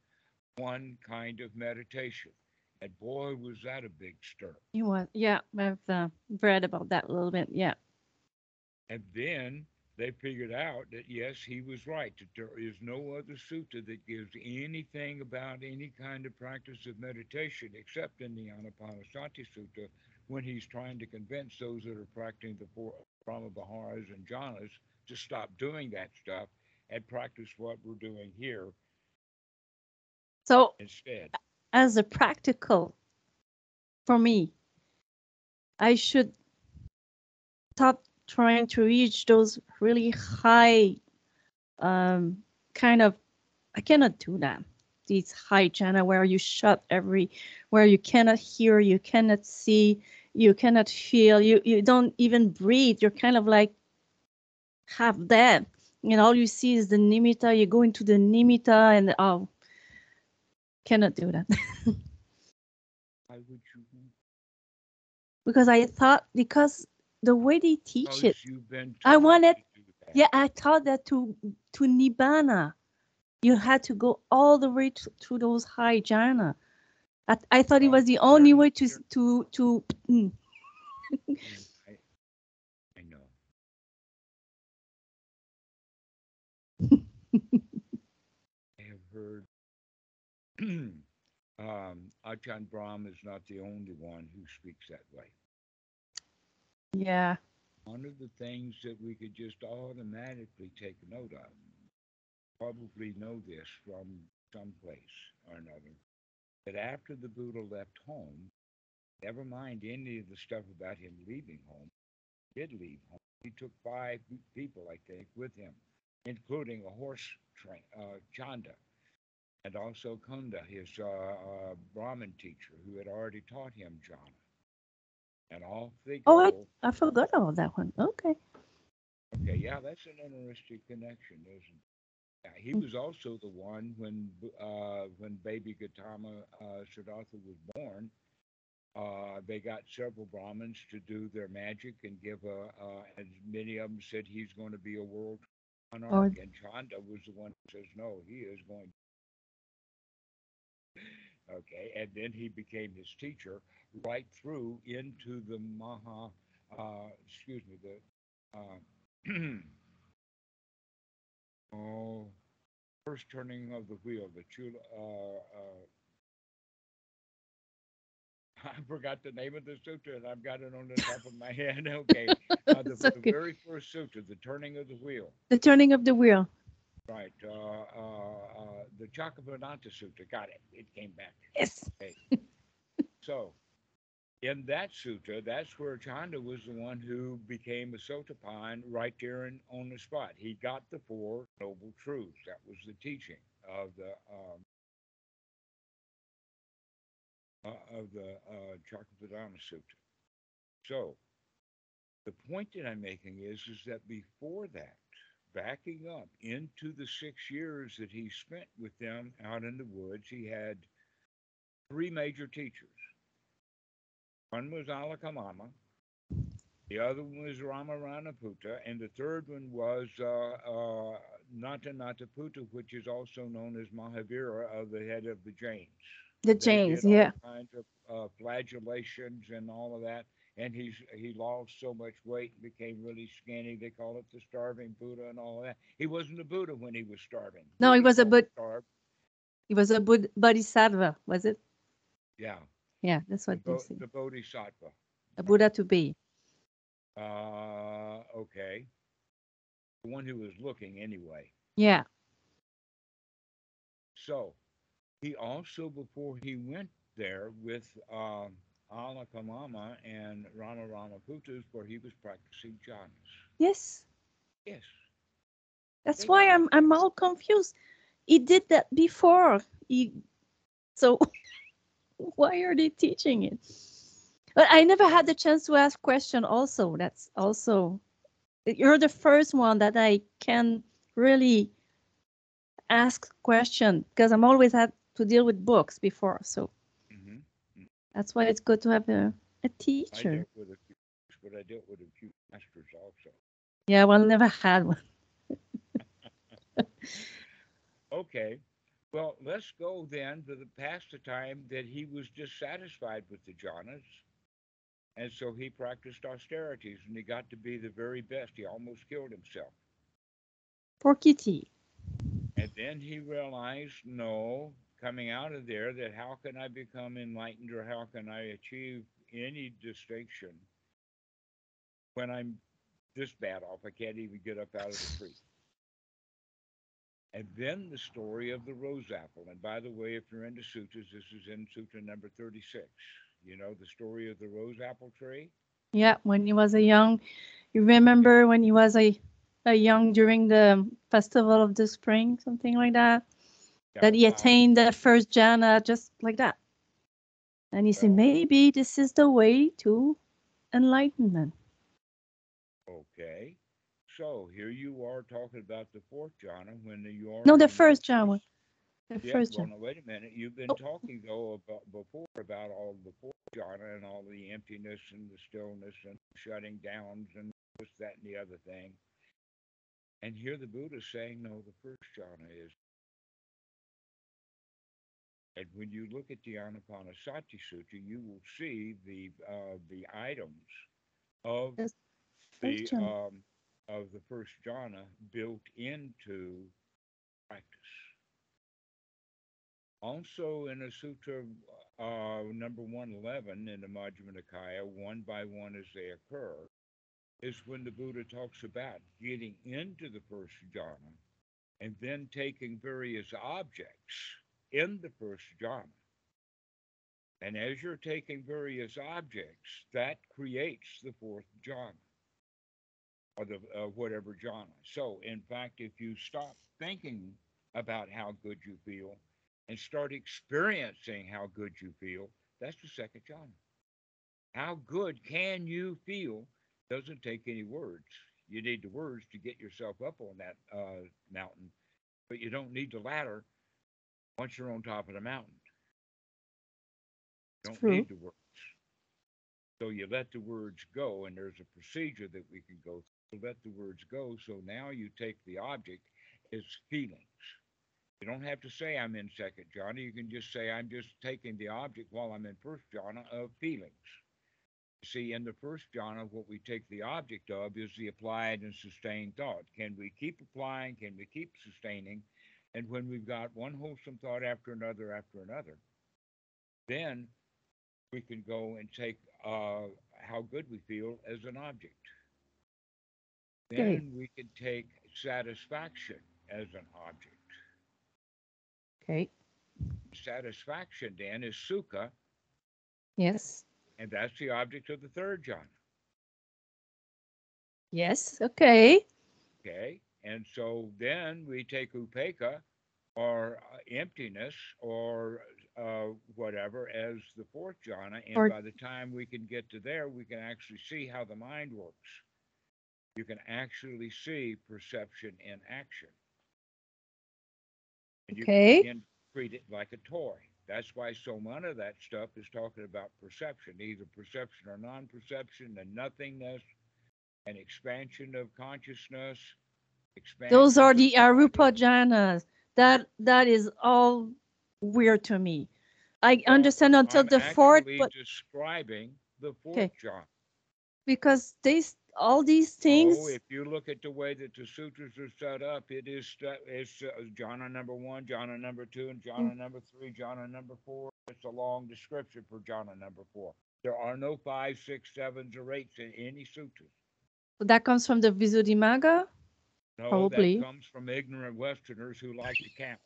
Speaker 2: one kind of meditation. And boy, was that a big stir.
Speaker 1: He was, yeah. I've uh, read about that a little bit. Yeah.
Speaker 2: And then they figured out that yes, he was right. That there is no other sutta that gives anything about any kind of practice of meditation except in the Anapanasati Sutta, when he's trying to convince those that are practicing the four Brahmaviharas and jhanas to stop doing that stuff and practice what we're doing here
Speaker 1: so
Speaker 2: instead.
Speaker 1: As a practical, for me, I should stop trying to reach those really high um, kind of. I cannot do that these high jhana where you shut every where you cannot hear you cannot see you cannot feel you you don't even breathe. You're kind of like half dead. And all you see is the nimitta. You go into the nimitta and oh cannot do that. [laughs]
Speaker 2: Why would you?
Speaker 1: because i thought because the way they teach it
Speaker 2: Because you've been
Speaker 1: I wanted-
Speaker 2: to do that.
Speaker 1: yeah i thought that to to nibbana you had to go all the way to, to those high jhana I, I thought it was the only way to to to. Mm, [laughs]
Speaker 2: I, I know. [laughs] I have heard [clears throat] um, Ajahn Brahm is not the only one who speaks that way.
Speaker 1: yeah
Speaker 2: One of the things that we could just automatically take note of, probably know this from some place or another, that after the Buddha left home, never mind any of the stuff about him leaving home, he did leave home. He took five people, I think, with him, including a horse train, uh, Chanda, and also Kunda, his uh, uh, Brahmin teacher, who had already taught him jhana. And off they
Speaker 1: Oh, I- I forgot about that one. Okay.
Speaker 2: Okay, yeah, that's an interesting connection, isn't it? He
Speaker 1: Mm.
Speaker 2: was also the one when uh, when baby Gautama uh, Siddhartha was born. Uh, they got several Brahmins to do their magic and give a. Uh, and many of them said he's going to be a world monarch, and Chanda was the one who says no, he is going. Okay, and then he became his teacher right through into the Maha uh, excuse me, the, uh, [clears throat] oh, first turning of the wheel, the chula, uh, uh, [laughs] I forgot the name of the sutra, and I've got it on the top of my [laughs] head. Okay, [laughs] uh, the,
Speaker 1: It's
Speaker 2: the very first sutra, the turning of the wheel.
Speaker 1: The turning of the wheel.
Speaker 2: Right. Uh, uh, uh, the Chakavananta Sutra. Got it. It came back.
Speaker 1: Yes.
Speaker 2: So, in that sutta, that's where Chanda was the one who became a Sotapan right there in, on the spot. He got the Four Noble Truths. That was the teaching of the um, uh, of the uh, Sutra. So, the point that I'm making is is that before that, backing up into the six years that he spent with them out in the woods, he had three major teachers. One was Alakamama, the other one was Ramaranaputta, and the third one was uh, uh, Natanataputta, which is also known as Mahavira, of the head of the Jains.
Speaker 1: The
Speaker 2: They
Speaker 1: Jains, yeah.
Speaker 2: Kinds of uh, flagellations and all of that. And he's he lost so much weight and became really skinny. They call it the starving Buddha and all that. He wasn't a Buddha when he was starving.
Speaker 1: No, he was a
Speaker 2: called
Speaker 1: Bud-
Speaker 2: starved.
Speaker 1: He was a Bud- Bodhisattva, was it?
Speaker 2: Yeah,
Speaker 1: Yeah, that's
Speaker 2: the,
Speaker 1: what they
Speaker 2: Bo-
Speaker 1: say.
Speaker 2: the Bodhisattva.
Speaker 1: A Buddha to be.
Speaker 2: Uh, okay. The one who was looking anyway.
Speaker 1: Yeah.
Speaker 2: So he also, before he went there with um, Alakamama and Rama Ramaputta, where he was practicing jhanas.
Speaker 1: Yes.
Speaker 2: Yes.
Speaker 1: That's
Speaker 2: They
Speaker 1: why. I'm I'm all confused. He did that before. He so [laughs] why are they teaching it? But I never had the chance to ask question also. That's also you're the first one that I can really ask question because I'm always had to deal with books before. So
Speaker 2: hmm
Speaker 1: that's why it's good to have a, a
Speaker 2: I
Speaker 1: teacher.
Speaker 2: dealt with a few, but I dealt with a few masters also.
Speaker 1: Yeah, well never had one. [laughs]
Speaker 2: Okay. Well, let's go then to the past the time that he was dissatisfied with the jhanas. And so he practiced austerities and he got to be the very best. He almost killed himself.
Speaker 1: Poor Kitty.
Speaker 2: And then he realized, no, coming out of there, that how can I become enlightened or how can I achieve any distinction when I'm this bad off? I can't even get up out of the tree. And then the story of the rose apple. And by the way, if you're into sutras, this is in sutra number 36. You know the story of the rose apple tree?
Speaker 1: Yeah, when he was a young, you remember when he was a, a young during the festival of the spring, something like that, that he
Speaker 2: Yeah,
Speaker 1: attained the first jhana just like that. And he said,
Speaker 2: Well-
Speaker 1: maybe this is the way to enlightenment.
Speaker 2: Okay. So here you are talking about the fourth jhana when you are.
Speaker 1: No, the first jhana. The
Speaker 2: Yeah,
Speaker 1: first
Speaker 2: well,
Speaker 1: jhana.
Speaker 2: no, wait a minute. You've been
Speaker 1: Oh.
Speaker 2: talking though about before about all the fourth jhana and all the emptiness and the stillness and shutting downs and this, that, and the other thing. And here the Buddha is saying, no, the first jhana is. And when you look at the Anapanasati Sutta, you will see the uh, the items of the um, of the first jhana built into practice. Also, in a sutra uh, number 111 in the Majjhima Nikaya, one by one as they occur, is when the Buddha talks about getting into the first jhana and then taking various objects in the first jhana. And as you're taking various objects, that creates the fourth jhana or the uh, whatever jhana. So, in fact, if you stop thinking about how good you feel and start experiencing how good you feel, that's the second jhana. How good can you feel doesn't take any words. You need the words to get yourself up on that uh, mountain, but you don't need the ladder once you're on top of the mountain. You don't
Speaker 1: True.
Speaker 2: need the words. So you let the words go, and there's a procedure that we can go Let the words go. So now you take the object as feelings. You don't have to say I'm in second jhana. You can just say I'm just taking the object while I'm in first jhana of feelings. See, in the first jhana, what we take the object of is the applied and sustained thought. Can we keep applying? Can we keep sustaining? And when we've got one wholesome thought after another after another, then we can go and take uh, how good we feel as an object. Then we can take satisfaction as an object.
Speaker 1: Okay.
Speaker 2: Satisfaction then is sukha,
Speaker 1: Yes.
Speaker 2: and that's the object of the third jhana.
Speaker 1: Yes. Okay.
Speaker 2: Okay. And so then we take upekkha or uh, emptiness or uh, whatever as the fourth jhana. And
Speaker 1: Or-
Speaker 2: by the time we can get to there, we can actually see how the mind works. You can actually see perception in action. And you can treat it like a toy. That's why so much of that stuff is talking about perception, either perception or non perception, and nothingness, and expansion of consciousness. Expansion
Speaker 1: Those are the arupa jhanas. That that is all weird to me. I
Speaker 2: Well,
Speaker 1: understand until
Speaker 2: I'm
Speaker 1: the fourth, but
Speaker 2: describing the fourth
Speaker 1: Okay.
Speaker 2: jhana.
Speaker 1: because these all these things.
Speaker 2: Oh, if you look at the way that the sutras are set up, it is it's uh, jhana number one, jhana number two, and jhana
Speaker 1: Mm.
Speaker 2: number three, jhana number four. It's a long description for jhana number four. There are no five, six, sevens, or eights in any sutras.
Speaker 1: that comes from the Visuddhimagga.
Speaker 2: No,
Speaker 1: Probably.
Speaker 2: that comes from ignorant Westerners who like to count.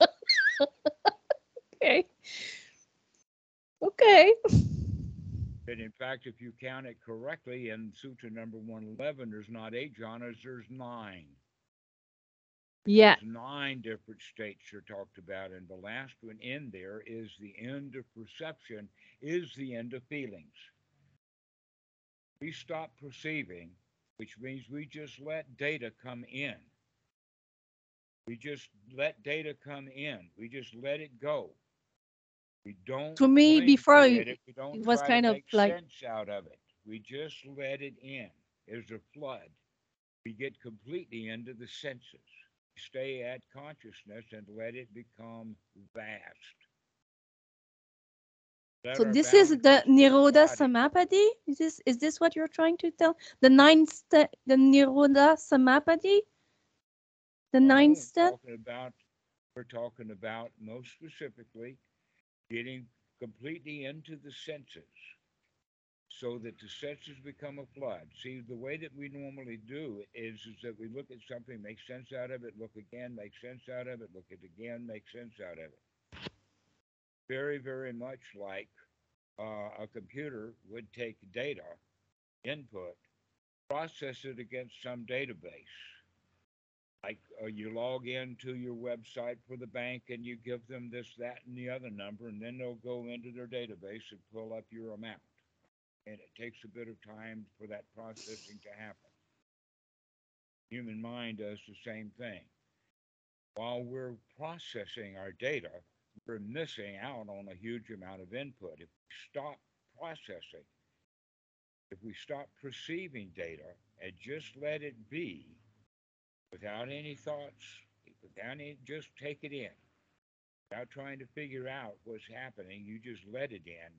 Speaker 2: [laughs]
Speaker 1: Okay. Okay. [laughs]
Speaker 2: And in fact, if you count it correctly, in Sutra number 111, there's not eight jhanas, there's nine.
Speaker 1: Yeah.
Speaker 2: There's nine different states are talked about, and the last one in there is the end of perception, is the end of feelings. We stop perceiving, which means we just let data come in. We just let data come in. We just let it go. We don't.
Speaker 1: To me, before it-
Speaker 2: we don't
Speaker 1: it was
Speaker 2: try
Speaker 1: kind
Speaker 2: to
Speaker 1: of
Speaker 2: make
Speaker 1: like-
Speaker 2: sense out of it. We just let it in. There's a flood. We get completely into the senses stay at consciousness and let it become vast. Let
Speaker 1: So
Speaker 2: our
Speaker 1: this is the
Speaker 2: boundaries
Speaker 1: Nirodha
Speaker 2: body-
Speaker 1: Samapatti. Is this is this what you're trying to tell? The ninth step, the Nirodha Samapatti. The
Speaker 2: No,
Speaker 1: ninth
Speaker 2: we're
Speaker 1: step.
Speaker 2: Talking about, we're talking about most specifically getting completely into the senses so that the senses become applied. See, the way that we normally do is, is that we look at something, make sense out of it, look again, make sense out of it, look at it again, make sense out of it. Very, very much like uh, a computer would take data, input, process it against some database like uh, you log into your website for the bank and you give them this, that, and the other number, and then they'll go into their database and pull up your amount. And it takes a bit of time for that processing to happen. Human mind does the same thing. While we're processing our data, we're missing out on a huge amount of input. If we stop processing, if we stop perceiving data and just let it be, without any thoughts, without any, just take it in. Without trying to figure out what's happening, you just let it in,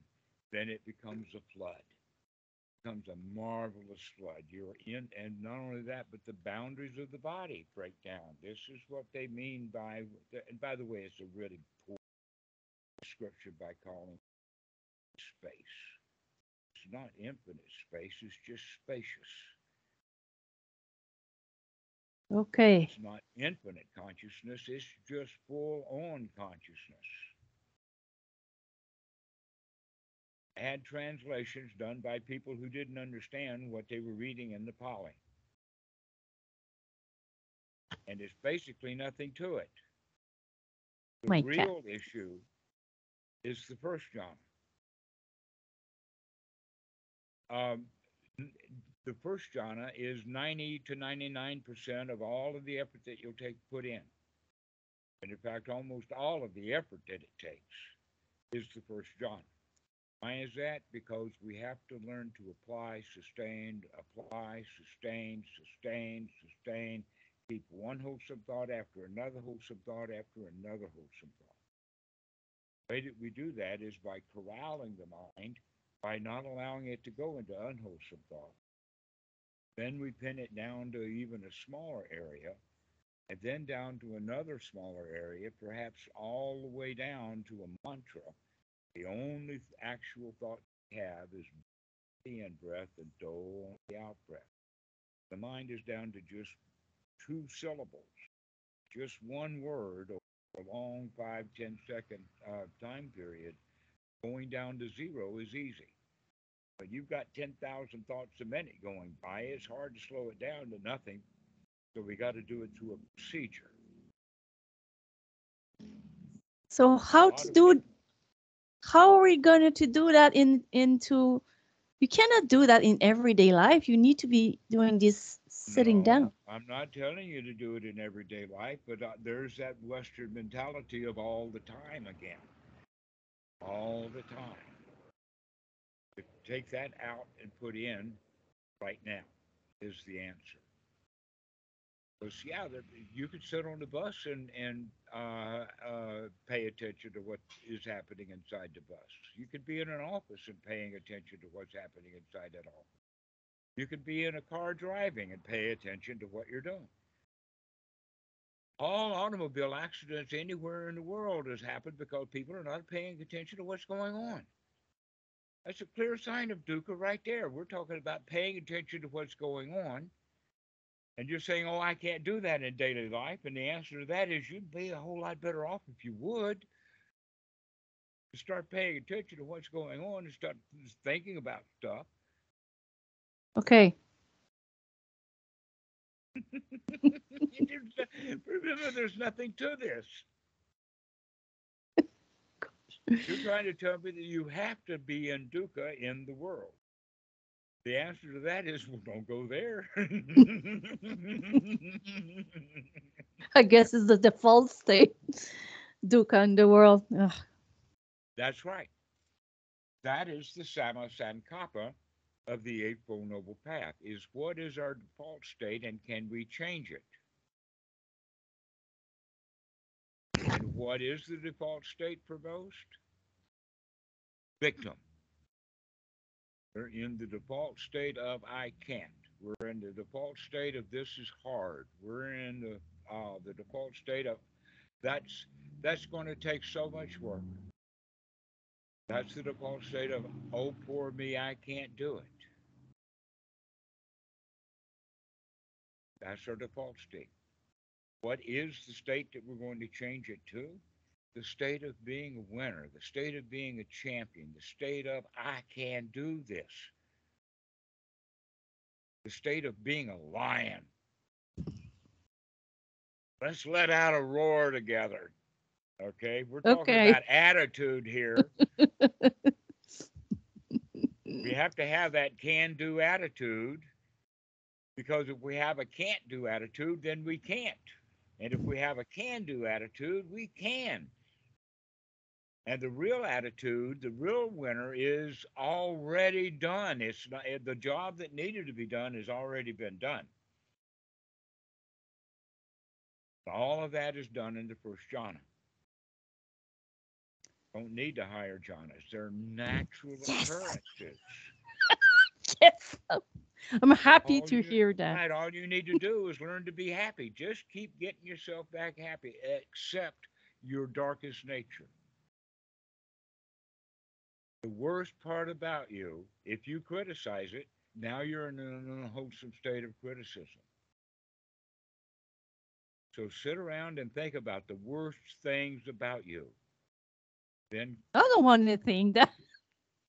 Speaker 2: then it becomes a flood. Becomes a marvelous flood. You're in, and not only that, but the boundaries of the body break down. This is what they mean by, and by the way, it's a really poor description by calling space. It's not infinite space, it's just spacious.
Speaker 1: Okay.
Speaker 2: It's not infinite consciousness, it's just full on consciousness. I had translations done by people who didn't understand what they were reading in the Pali. And it's basically nothing to it. The
Speaker 1: My
Speaker 2: real issue is the first jhana. Um, the first jhana is 90 to 99% of all of the effort that you'll take put in. And in fact, almost all of the effort that it takes is the first jhana. Why is that? Because we have to learn to apply, sustain, apply, sustain, sustain, sustain, keep one wholesome thought after another wholesome thought after another wholesome thought. The way that we do that is by corralling the mind by not allowing it to go into unwholesome thought. Then we pin it down to even a smaller area, and then down to another smaller area, perhaps all the way down to a mantra. The only actual thought we have is the in breath and dole on the out breath. The mind is down to just two syllables, just one word over a long five, ten second uh, time period. Going down to zero is easy. But you've got 10,000 thoughts a minute going by. It's hard to slow it down to nothing. So we got to do it through a procedure.
Speaker 1: So how to do how are we going to do that in into you cannot do that in everyday life. You need to be doing this sitting
Speaker 2: No,
Speaker 1: down.
Speaker 2: I'm not telling you to do it in everyday life, but uh, there's that Western mentality of all the time again. All the time. Take that out and put in right now is the answer. Because yeah, you could sit on the bus and and uh, uh, pay attention to what is happening inside the bus. You could be in an office and paying attention to what's happening inside that office. You could be in a car driving and pay attention to what you're doing. All automobile accidents anywhere in the world has happened because people are not paying attention to what's going on. That's a clear sign of dukkha right there. We're talking about paying attention to what's going on. And you're saying, oh, I can't do that in daily life. And the answer to that is you'd be a whole lot better off if you would. Start paying attention to what's going on and start thinking about stuff.
Speaker 1: Okay. [laughs]
Speaker 2: Remember, there's nothing to this. You're trying to tell me that you have to be in dukkha in the world. The answer to that is, well, don't go there. [laughs]
Speaker 1: I guess it's the default state. Dukkha in the world. Ugh.
Speaker 2: That's right. That is the Samma Sankappa of the Eightfold Noble Path, is what is our default state and can we change it? What is the default state for most? Victim. We're in the default state of I can't. We're in the default state of this is hard. We're in the uh, the default state of that's that's going to take so much work. That's the default state of oh poor me, I can't do it. That's our default state. What is the state that we're going to change it to? The state of being a winner, the state of being a champion, the state of I can do this, the state of being a lion. Let's let out a roar together. Okay, we're talking
Speaker 1: Okay.
Speaker 2: about attitude here. [laughs] we have to have that can do attitude because if we have a can't do attitude, then we can't. And if we have a can do attitude, we can. And the real attitude, the real winner is already done. It's not, eh, the job that needed to be done has already been done. All of that is done in the first jhana. Don't need to hire jhanas. They're natural
Speaker 1: Yes.
Speaker 2: occurrences. [laughs]
Speaker 1: Yes. I'm happy
Speaker 2: All
Speaker 1: to
Speaker 2: you-
Speaker 1: hear that.
Speaker 2: Right. All you need to do is learn to be happy. Just keep getting yourself back happy. Accept your darkest nature. The worst part about you, if you criticize it, now you're in an unwholesome state of criticism. So sit around and think about the worst things about you. Then
Speaker 1: I don't want to think that.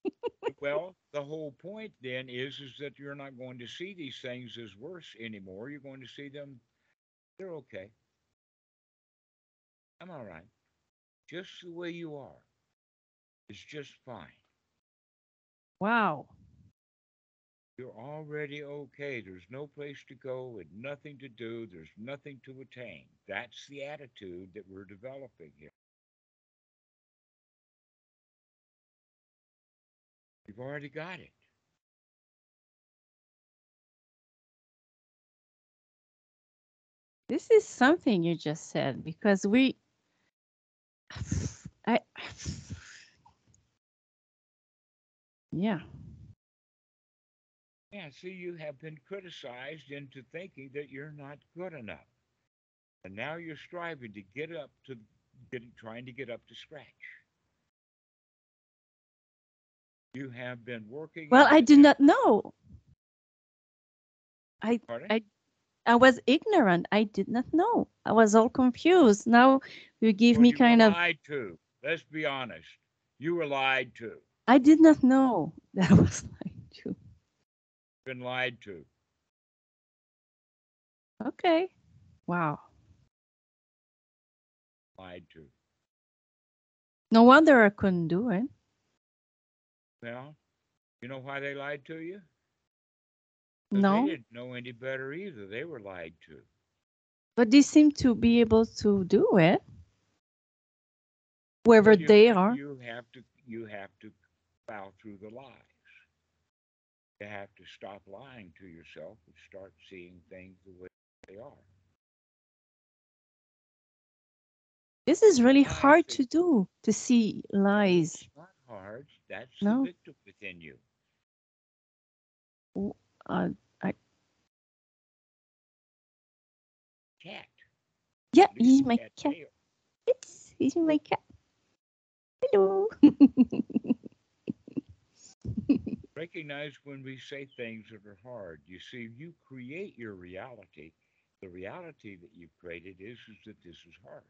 Speaker 1: [laughs]
Speaker 2: well, the whole point then is is that you're not going to see these things as worse anymore. You're going to see them they're okay. I'm all right. Just the way you are. It's just fine.
Speaker 1: Wow.
Speaker 2: You're already okay. There's no place to go and nothing to do. There's nothing to attain. That's the attitude that we're developing here. You've already got it.
Speaker 1: This is something you just said because we [sighs] I [sighs] Yeah.
Speaker 2: Yeah, see, you have been criticized into thinking that you're not good enough. And now you're striving to get up to getting trying to get up to scratch. You have been working.
Speaker 1: Well, I do not know. I
Speaker 2: Pardon?
Speaker 1: I- I was ignorant. I did not know. I was all confused. Now you give
Speaker 2: Well,
Speaker 1: me
Speaker 2: you were
Speaker 1: kind of.
Speaker 2: lied to. Let's be honest. You were lied to.
Speaker 1: I did not know [laughs] that was lied to.
Speaker 2: Been lied to.
Speaker 1: Okay. Wow.
Speaker 2: Lied to.
Speaker 1: No wonder I couldn't do it.
Speaker 2: Well, you know why they lied to you?
Speaker 1: No,
Speaker 2: They didn't know any better either. They were lied to.
Speaker 1: but they seem to be able to do it. Wherever
Speaker 2: Well, you
Speaker 1: they are.
Speaker 2: You have to you have to plow through the lies. You have to stop lying to yourself and start seeing things the way they are.
Speaker 1: This is really hard to do to see lies.
Speaker 2: It's not hard. That's
Speaker 1: No.
Speaker 2: the victim within you.
Speaker 1: Uh,
Speaker 2: Cat.
Speaker 1: yeah, he's my
Speaker 2: cat
Speaker 1: cat. It's he's my cat. Hello. [laughs]
Speaker 2: Recognize when we say things that are hard. You see, you create your reality. The reality that you've created is, is that this is hard.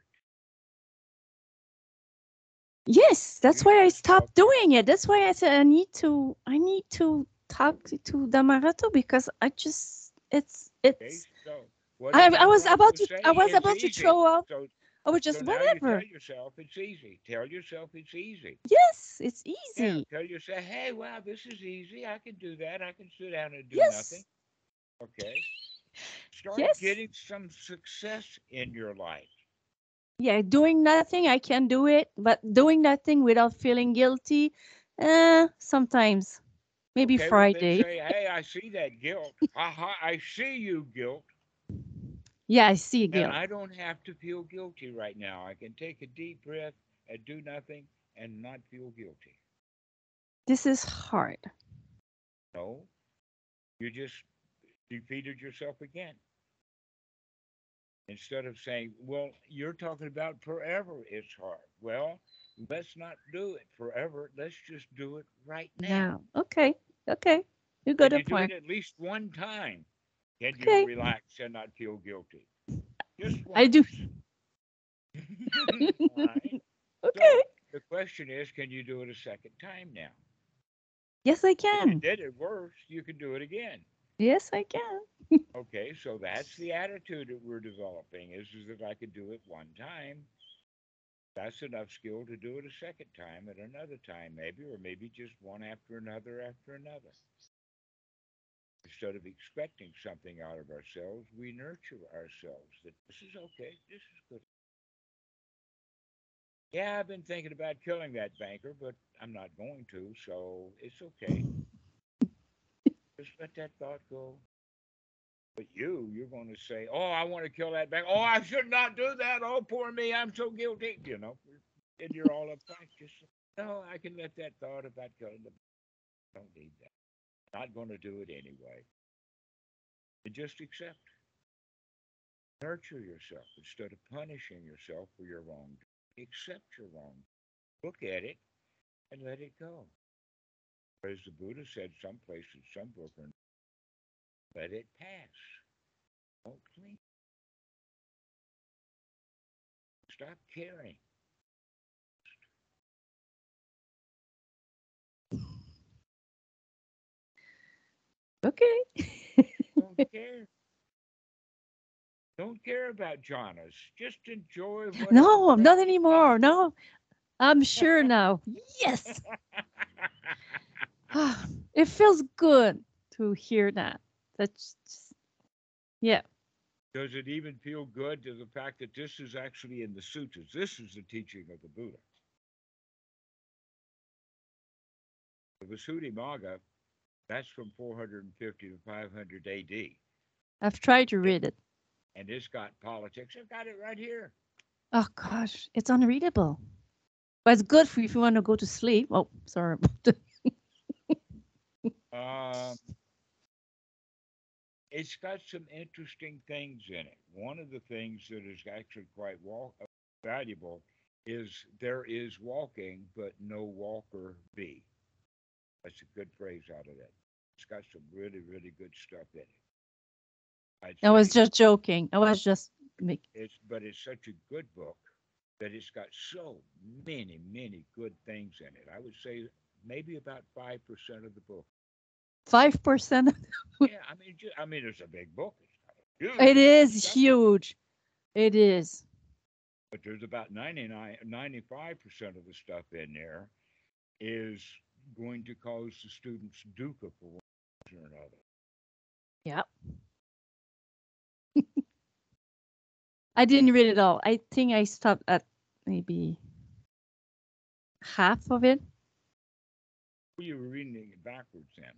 Speaker 1: Yes, that's why I stopped doing it. That's why I said I need to. I need to talk to Dhammarato because I just it's
Speaker 2: Okay,
Speaker 1: it's.
Speaker 2: so
Speaker 1: I, I was about to
Speaker 2: say,
Speaker 1: I was about to
Speaker 2: easy.
Speaker 1: throw up.
Speaker 2: So,
Speaker 1: I was just
Speaker 2: so now you
Speaker 1: whatever.
Speaker 2: tell yourself it's easy. Tell yourself it's easy.
Speaker 1: Yes, it's
Speaker 2: Yeah,
Speaker 1: easy.
Speaker 2: tell yourself, hey, wow, this is easy. I can do that. I can sit down and do
Speaker 1: Yes.
Speaker 2: nothing. Okay. Start
Speaker 1: Yes.
Speaker 2: getting some success in your life.
Speaker 1: Yeah, doing nothing, I can do it, but doing nothing without feeling guilty, uh, sometimes. Maybe
Speaker 2: Okay, well,
Speaker 1: Friday.
Speaker 2: say, hey, I see that guilt. Aha, I see you, guilt.
Speaker 1: Yeah, I see
Speaker 2: And
Speaker 1: guilt.
Speaker 2: I don't have to feel guilty right now. I can take a deep breath and do nothing and not feel guilty.
Speaker 1: This is hard.
Speaker 2: No, you just defeated yourself again. Instead of saying, well, you're talking about forever it's hard. Well, let's not do it forever. Let's just do it right now.
Speaker 1: Now, okay, okay, you got
Speaker 2: Can
Speaker 1: a point.
Speaker 2: at least one time? Can
Speaker 1: Okay.
Speaker 2: you relax and not feel guilty? Just once.
Speaker 1: I do.
Speaker 2: Right. [laughs]
Speaker 1: Okay.
Speaker 2: The question is, can you do it a second time now?
Speaker 1: Yes, I
Speaker 2: If you
Speaker 1: can.
Speaker 2: did it worse, you can do it again.
Speaker 1: Yes, I can. [laughs]
Speaker 2: Okay, so that's the attitude that we're developing is, is that I could do it one time. That's enough skill to do it a second time at another time, maybe, or maybe just one after another after another. Instead of expecting something out of ourselves, we nurture ourselves that this is okay, this is good. Yeah, I've been thinking about killing that banker, but I'm not going to, so it's okay. Just let that thought go. But you, you're going to say, "Oh, I want to kill that bank. Oh, I should not do that. Oh, poor me, I'm so guilty." You know, and you're all uptight. Just no, I can let that thought about killing the. Don't need that. Not going to do it anyway. And just accept. Nurture yourself instead of punishing yourself for your wrong. Accept your wrong. Look at it and let it go. As the Buddha said someplace in some book or let it pass. Don't cling. Stop caring.
Speaker 1: Okay.
Speaker 2: Don't [laughs] care. Don't care about jhanas. Just enjoy what
Speaker 1: No, not anymore. No, I'm [laughs] sure now. Yes. [sighs] it feels good to hear that. That's just, yeah.
Speaker 2: Does it even feel good to the fact that this is actually in the sutras? This is the teaching of the Buddha. The Visuddhimagga, that's from 450 to 500 AD.
Speaker 1: I've tried to read it.
Speaker 2: And it's got politics. I've got it right here.
Speaker 1: Oh gosh, it's unreadable. But it's good for if you want to go to sleep. Oh, sorry.
Speaker 2: Um, it's got some interesting things in it. One of the things that is actually quite walk, valuable is there is walking, but no walker be. That's a good phrase out of that. It's got some really, really good stuff in it. I'd
Speaker 1: I was just joking. I was just make,
Speaker 2: it's, but it's such a good book that it's got so many, many good things in it. I would say maybe about five percent of the book.
Speaker 1: five percent.
Speaker 2: Yeah, I mean, I mean, it's a big book. It's huge
Speaker 1: It is
Speaker 2: stuff,
Speaker 1: huge. It is.
Speaker 2: But there's about 99, 95 percent of the stuff in there is going to cause the students dukkha for one reason or another.
Speaker 1: Yep. I didn't read it all. I think I stopped at maybe half of it.
Speaker 2: Well, you were reading it backwards then.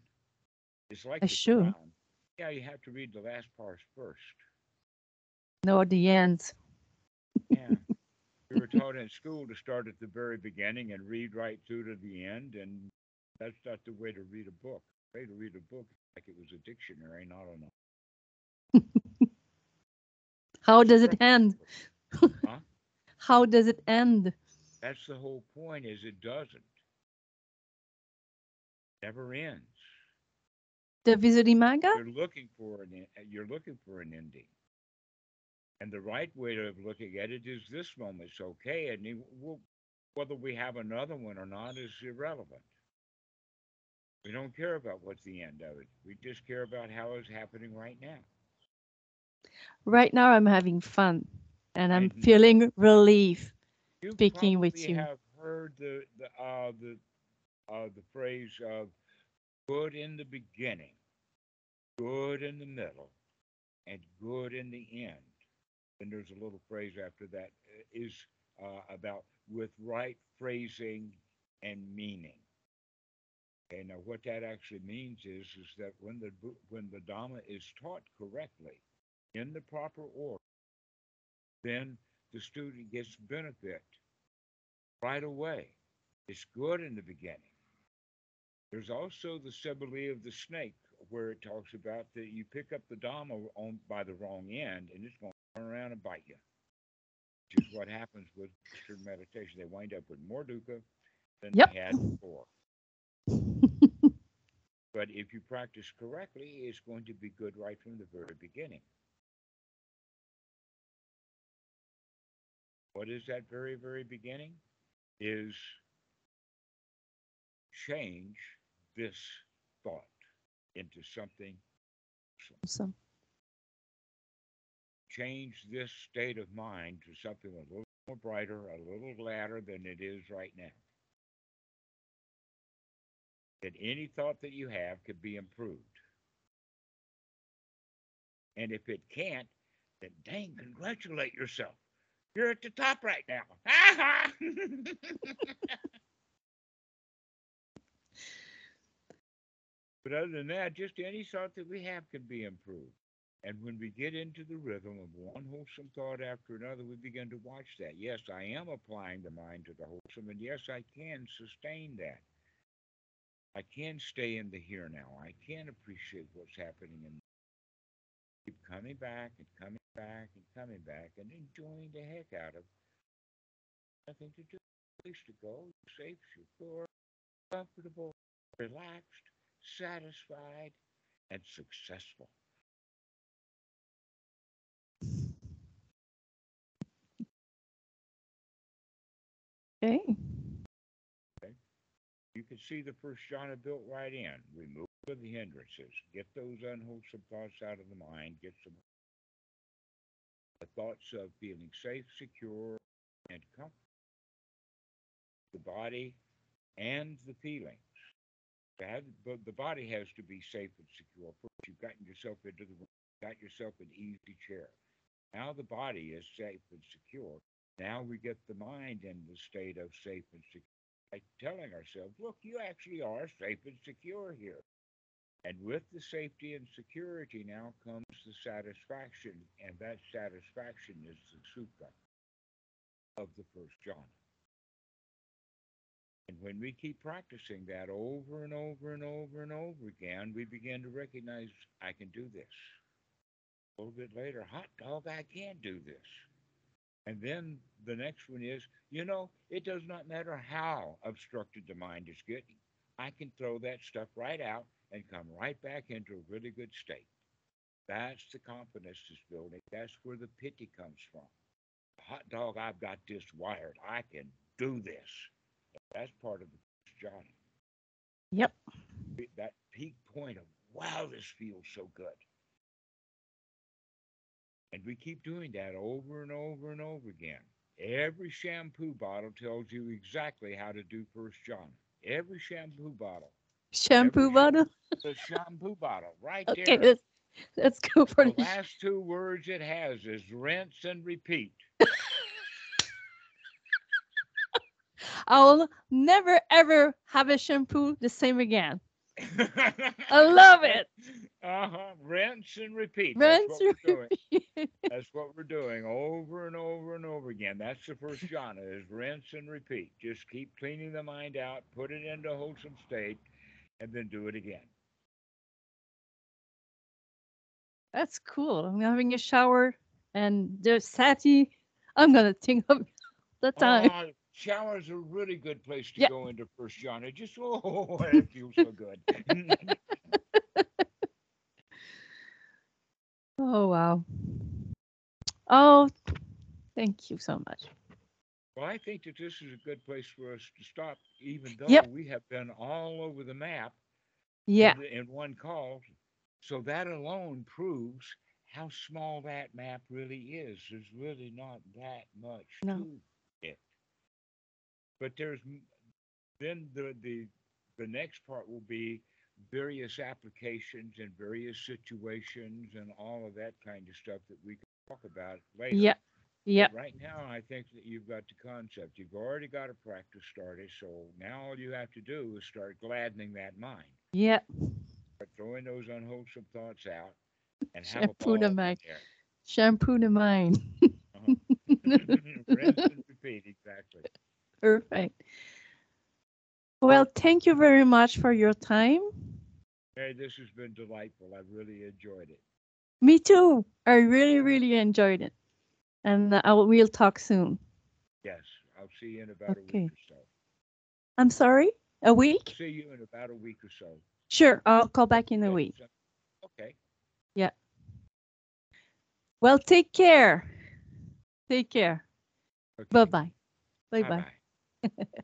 Speaker 2: It's like
Speaker 1: I should.
Speaker 2: Quran. Yeah, you have to read the last part first.
Speaker 1: No, the end.
Speaker 2: Yeah. [laughs] we were taught in school to start at the very beginning and read right through to the end, and that's not the way to read a book. The way to read a book like it was a dictionary, not a [laughs]
Speaker 1: How does it end?
Speaker 2: Huh? [laughs]
Speaker 1: How does it end?
Speaker 2: That's the whole point. Is it doesn't. Never ends.
Speaker 1: The Visuddhimagga?
Speaker 2: You're looking for an uh, you're looking for an ending. And the right way of looking at it is this moment's okay, and we'll, whether we have another one or not is irrelevant. We don't care about what's the end of it. We just care about how it's happening right now.
Speaker 1: Right now, I'm having fun and I'm feeling relief.
Speaker 2: You
Speaker 1: Speaking with you.
Speaker 2: have heard the the uh, the uh, the phrase of good in the beginning, good in the middle, and good in the end. And there's a little phrase after that is uh, uh, about with right phrasing and meaning. Okay, now what that actually means is is that when the when the Dhamma is taught correctly, in the proper order, then the student gets benefit right away. It's good in the beginning. There's also the simile of the snake, where it talks about that you pick up the Dhamma on by the wrong end, and it's going to turn around and bite you. Which is what happens with Western meditation. They wind up with more dukkha than
Speaker 1: Yep.
Speaker 2: they had before. [laughs] But if you practice correctly, it's going to be good right from the very beginning. What is that very, very beginning? Is change this thought into something,
Speaker 1: So,
Speaker 2: change this state of mind to something a little more brighter, a little gladder than it is right now. That any thought that you have could be improved. And if it can't, then dang, congratulate yourself. You're at the top right now. [laughs] but other than that, just any thought that we have can be improved. And when we get into the rhythm of one wholesome thought after another, we begin to watch that. Yes, I am applying the mind to the wholesome, and yes, I can sustain that. I can stay in the here now. I can appreciate what's happening and keep coming back and coming back and coming back and enjoying the heck out of nothing to do, place to go, safe, secure, comfortable, relaxed, satisfied, and successful.
Speaker 1: okay.
Speaker 2: You can see the first jhana built right in. Remove the hindrances. Get those unwholesome thoughts out of the mind. Get some the thoughts of feeling safe, secure, and comfortable. The body and the feelings. But the body has to be safe and secure. First, you've gotten yourself into the room, got yourself an easy chair. Now the body is safe and secure. Now we get the mind in the state of safe and secure by telling ourselves, look, you actually are safe and secure here. And with the safety and security now comes the satisfaction, and that satisfaction is the sukha of the first jhana. And when we keep practicing that over and over and over and over again, we begin to recognize I can do this. A little bit later, hot dog, I can do this. And then the next one is, you know, it does not matter how obstructed the mind is getting. I can throw that stuff right out and come right back into a really good state. That's the confidence is building. That's where the piti comes from. Hot dog, I've got this wired. I can do this. That's part of the jhana.
Speaker 1: Yep.
Speaker 2: That peak point of, wow, this feels so good. And we keep doing that over and over and over again. Every shampoo bottle tells you exactly how to do First jhana. Every shampoo bottle.
Speaker 1: Shampoo bottle. [laughs]
Speaker 2: The shampoo bottle, right
Speaker 1: Okay,
Speaker 2: there.
Speaker 1: let's let's go for
Speaker 2: The
Speaker 1: the
Speaker 2: last two words it has is rinse and repeat.
Speaker 1: I'll never ever have a shampoo the same again. [laughs] I love it.
Speaker 2: Uh-huh. Rinse and repeat.
Speaker 1: Rinse
Speaker 2: That's what we're doing.
Speaker 1: repeat. [laughs]
Speaker 2: That's what we're doing over and over and over again. That's the first jhana is rinse and repeat. Just keep cleaning the mind out, put it into a wholesome state, and then do it again.
Speaker 1: That's cool. I'm having a shower and there's sati. I'm gonna think of [laughs] the time.
Speaker 2: Oh, showers are a really good place to
Speaker 1: Yeah.
Speaker 2: go into first jhana. It Just [laughs] oh, it feels so good. [laughs]
Speaker 1: Oh wow. Oh, thank you so much.
Speaker 2: Well, I think that this is a good place for us to stop, even though
Speaker 1: Yep.
Speaker 2: we have been all over the map
Speaker 1: Yeah,
Speaker 2: in, in one call. So that alone proves how small that map really is. There's really not that much
Speaker 1: No.
Speaker 2: to it. But there's then the the the next part will be various applications and various situations and all of that kind of stuff that we can talk about later.
Speaker 1: yeah, yeah.
Speaker 2: Right now, I think that you've got the concept. You've already got a practice started. So now all you have to do is start gladdening that mind
Speaker 1: Yeah,
Speaker 2: start throwing those unwholesome thoughts out and have a
Speaker 1: Shampoo the
Speaker 2: ball
Speaker 1: mind. shampoo the mind.
Speaker 2: Uh-huh. [laughs] [laughs] And repeat, exactly.
Speaker 1: Perfect. Well, thank you very much for your time.
Speaker 2: Hey, this has been delightful. I've really enjoyed it.
Speaker 1: Me too. I really, really enjoyed it. And uh, I will, we'll talk soon.
Speaker 2: Yes, I'll see you in about a week or so.
Speaker 1: I'm sorry? A week?
Speaker 2: See you in about a week or so.
Speaker 1: Sure, I'll call back in a
Speaker 2: Okay,
Speaker 1: week.
Speaker 2: so- Okay.
Speaker 1: Well, take care. Take care.
Speaker 2: okay.
Speaker 1: Bye bye. Bye bye.
Speaker 2: Bye-bye. [laughs]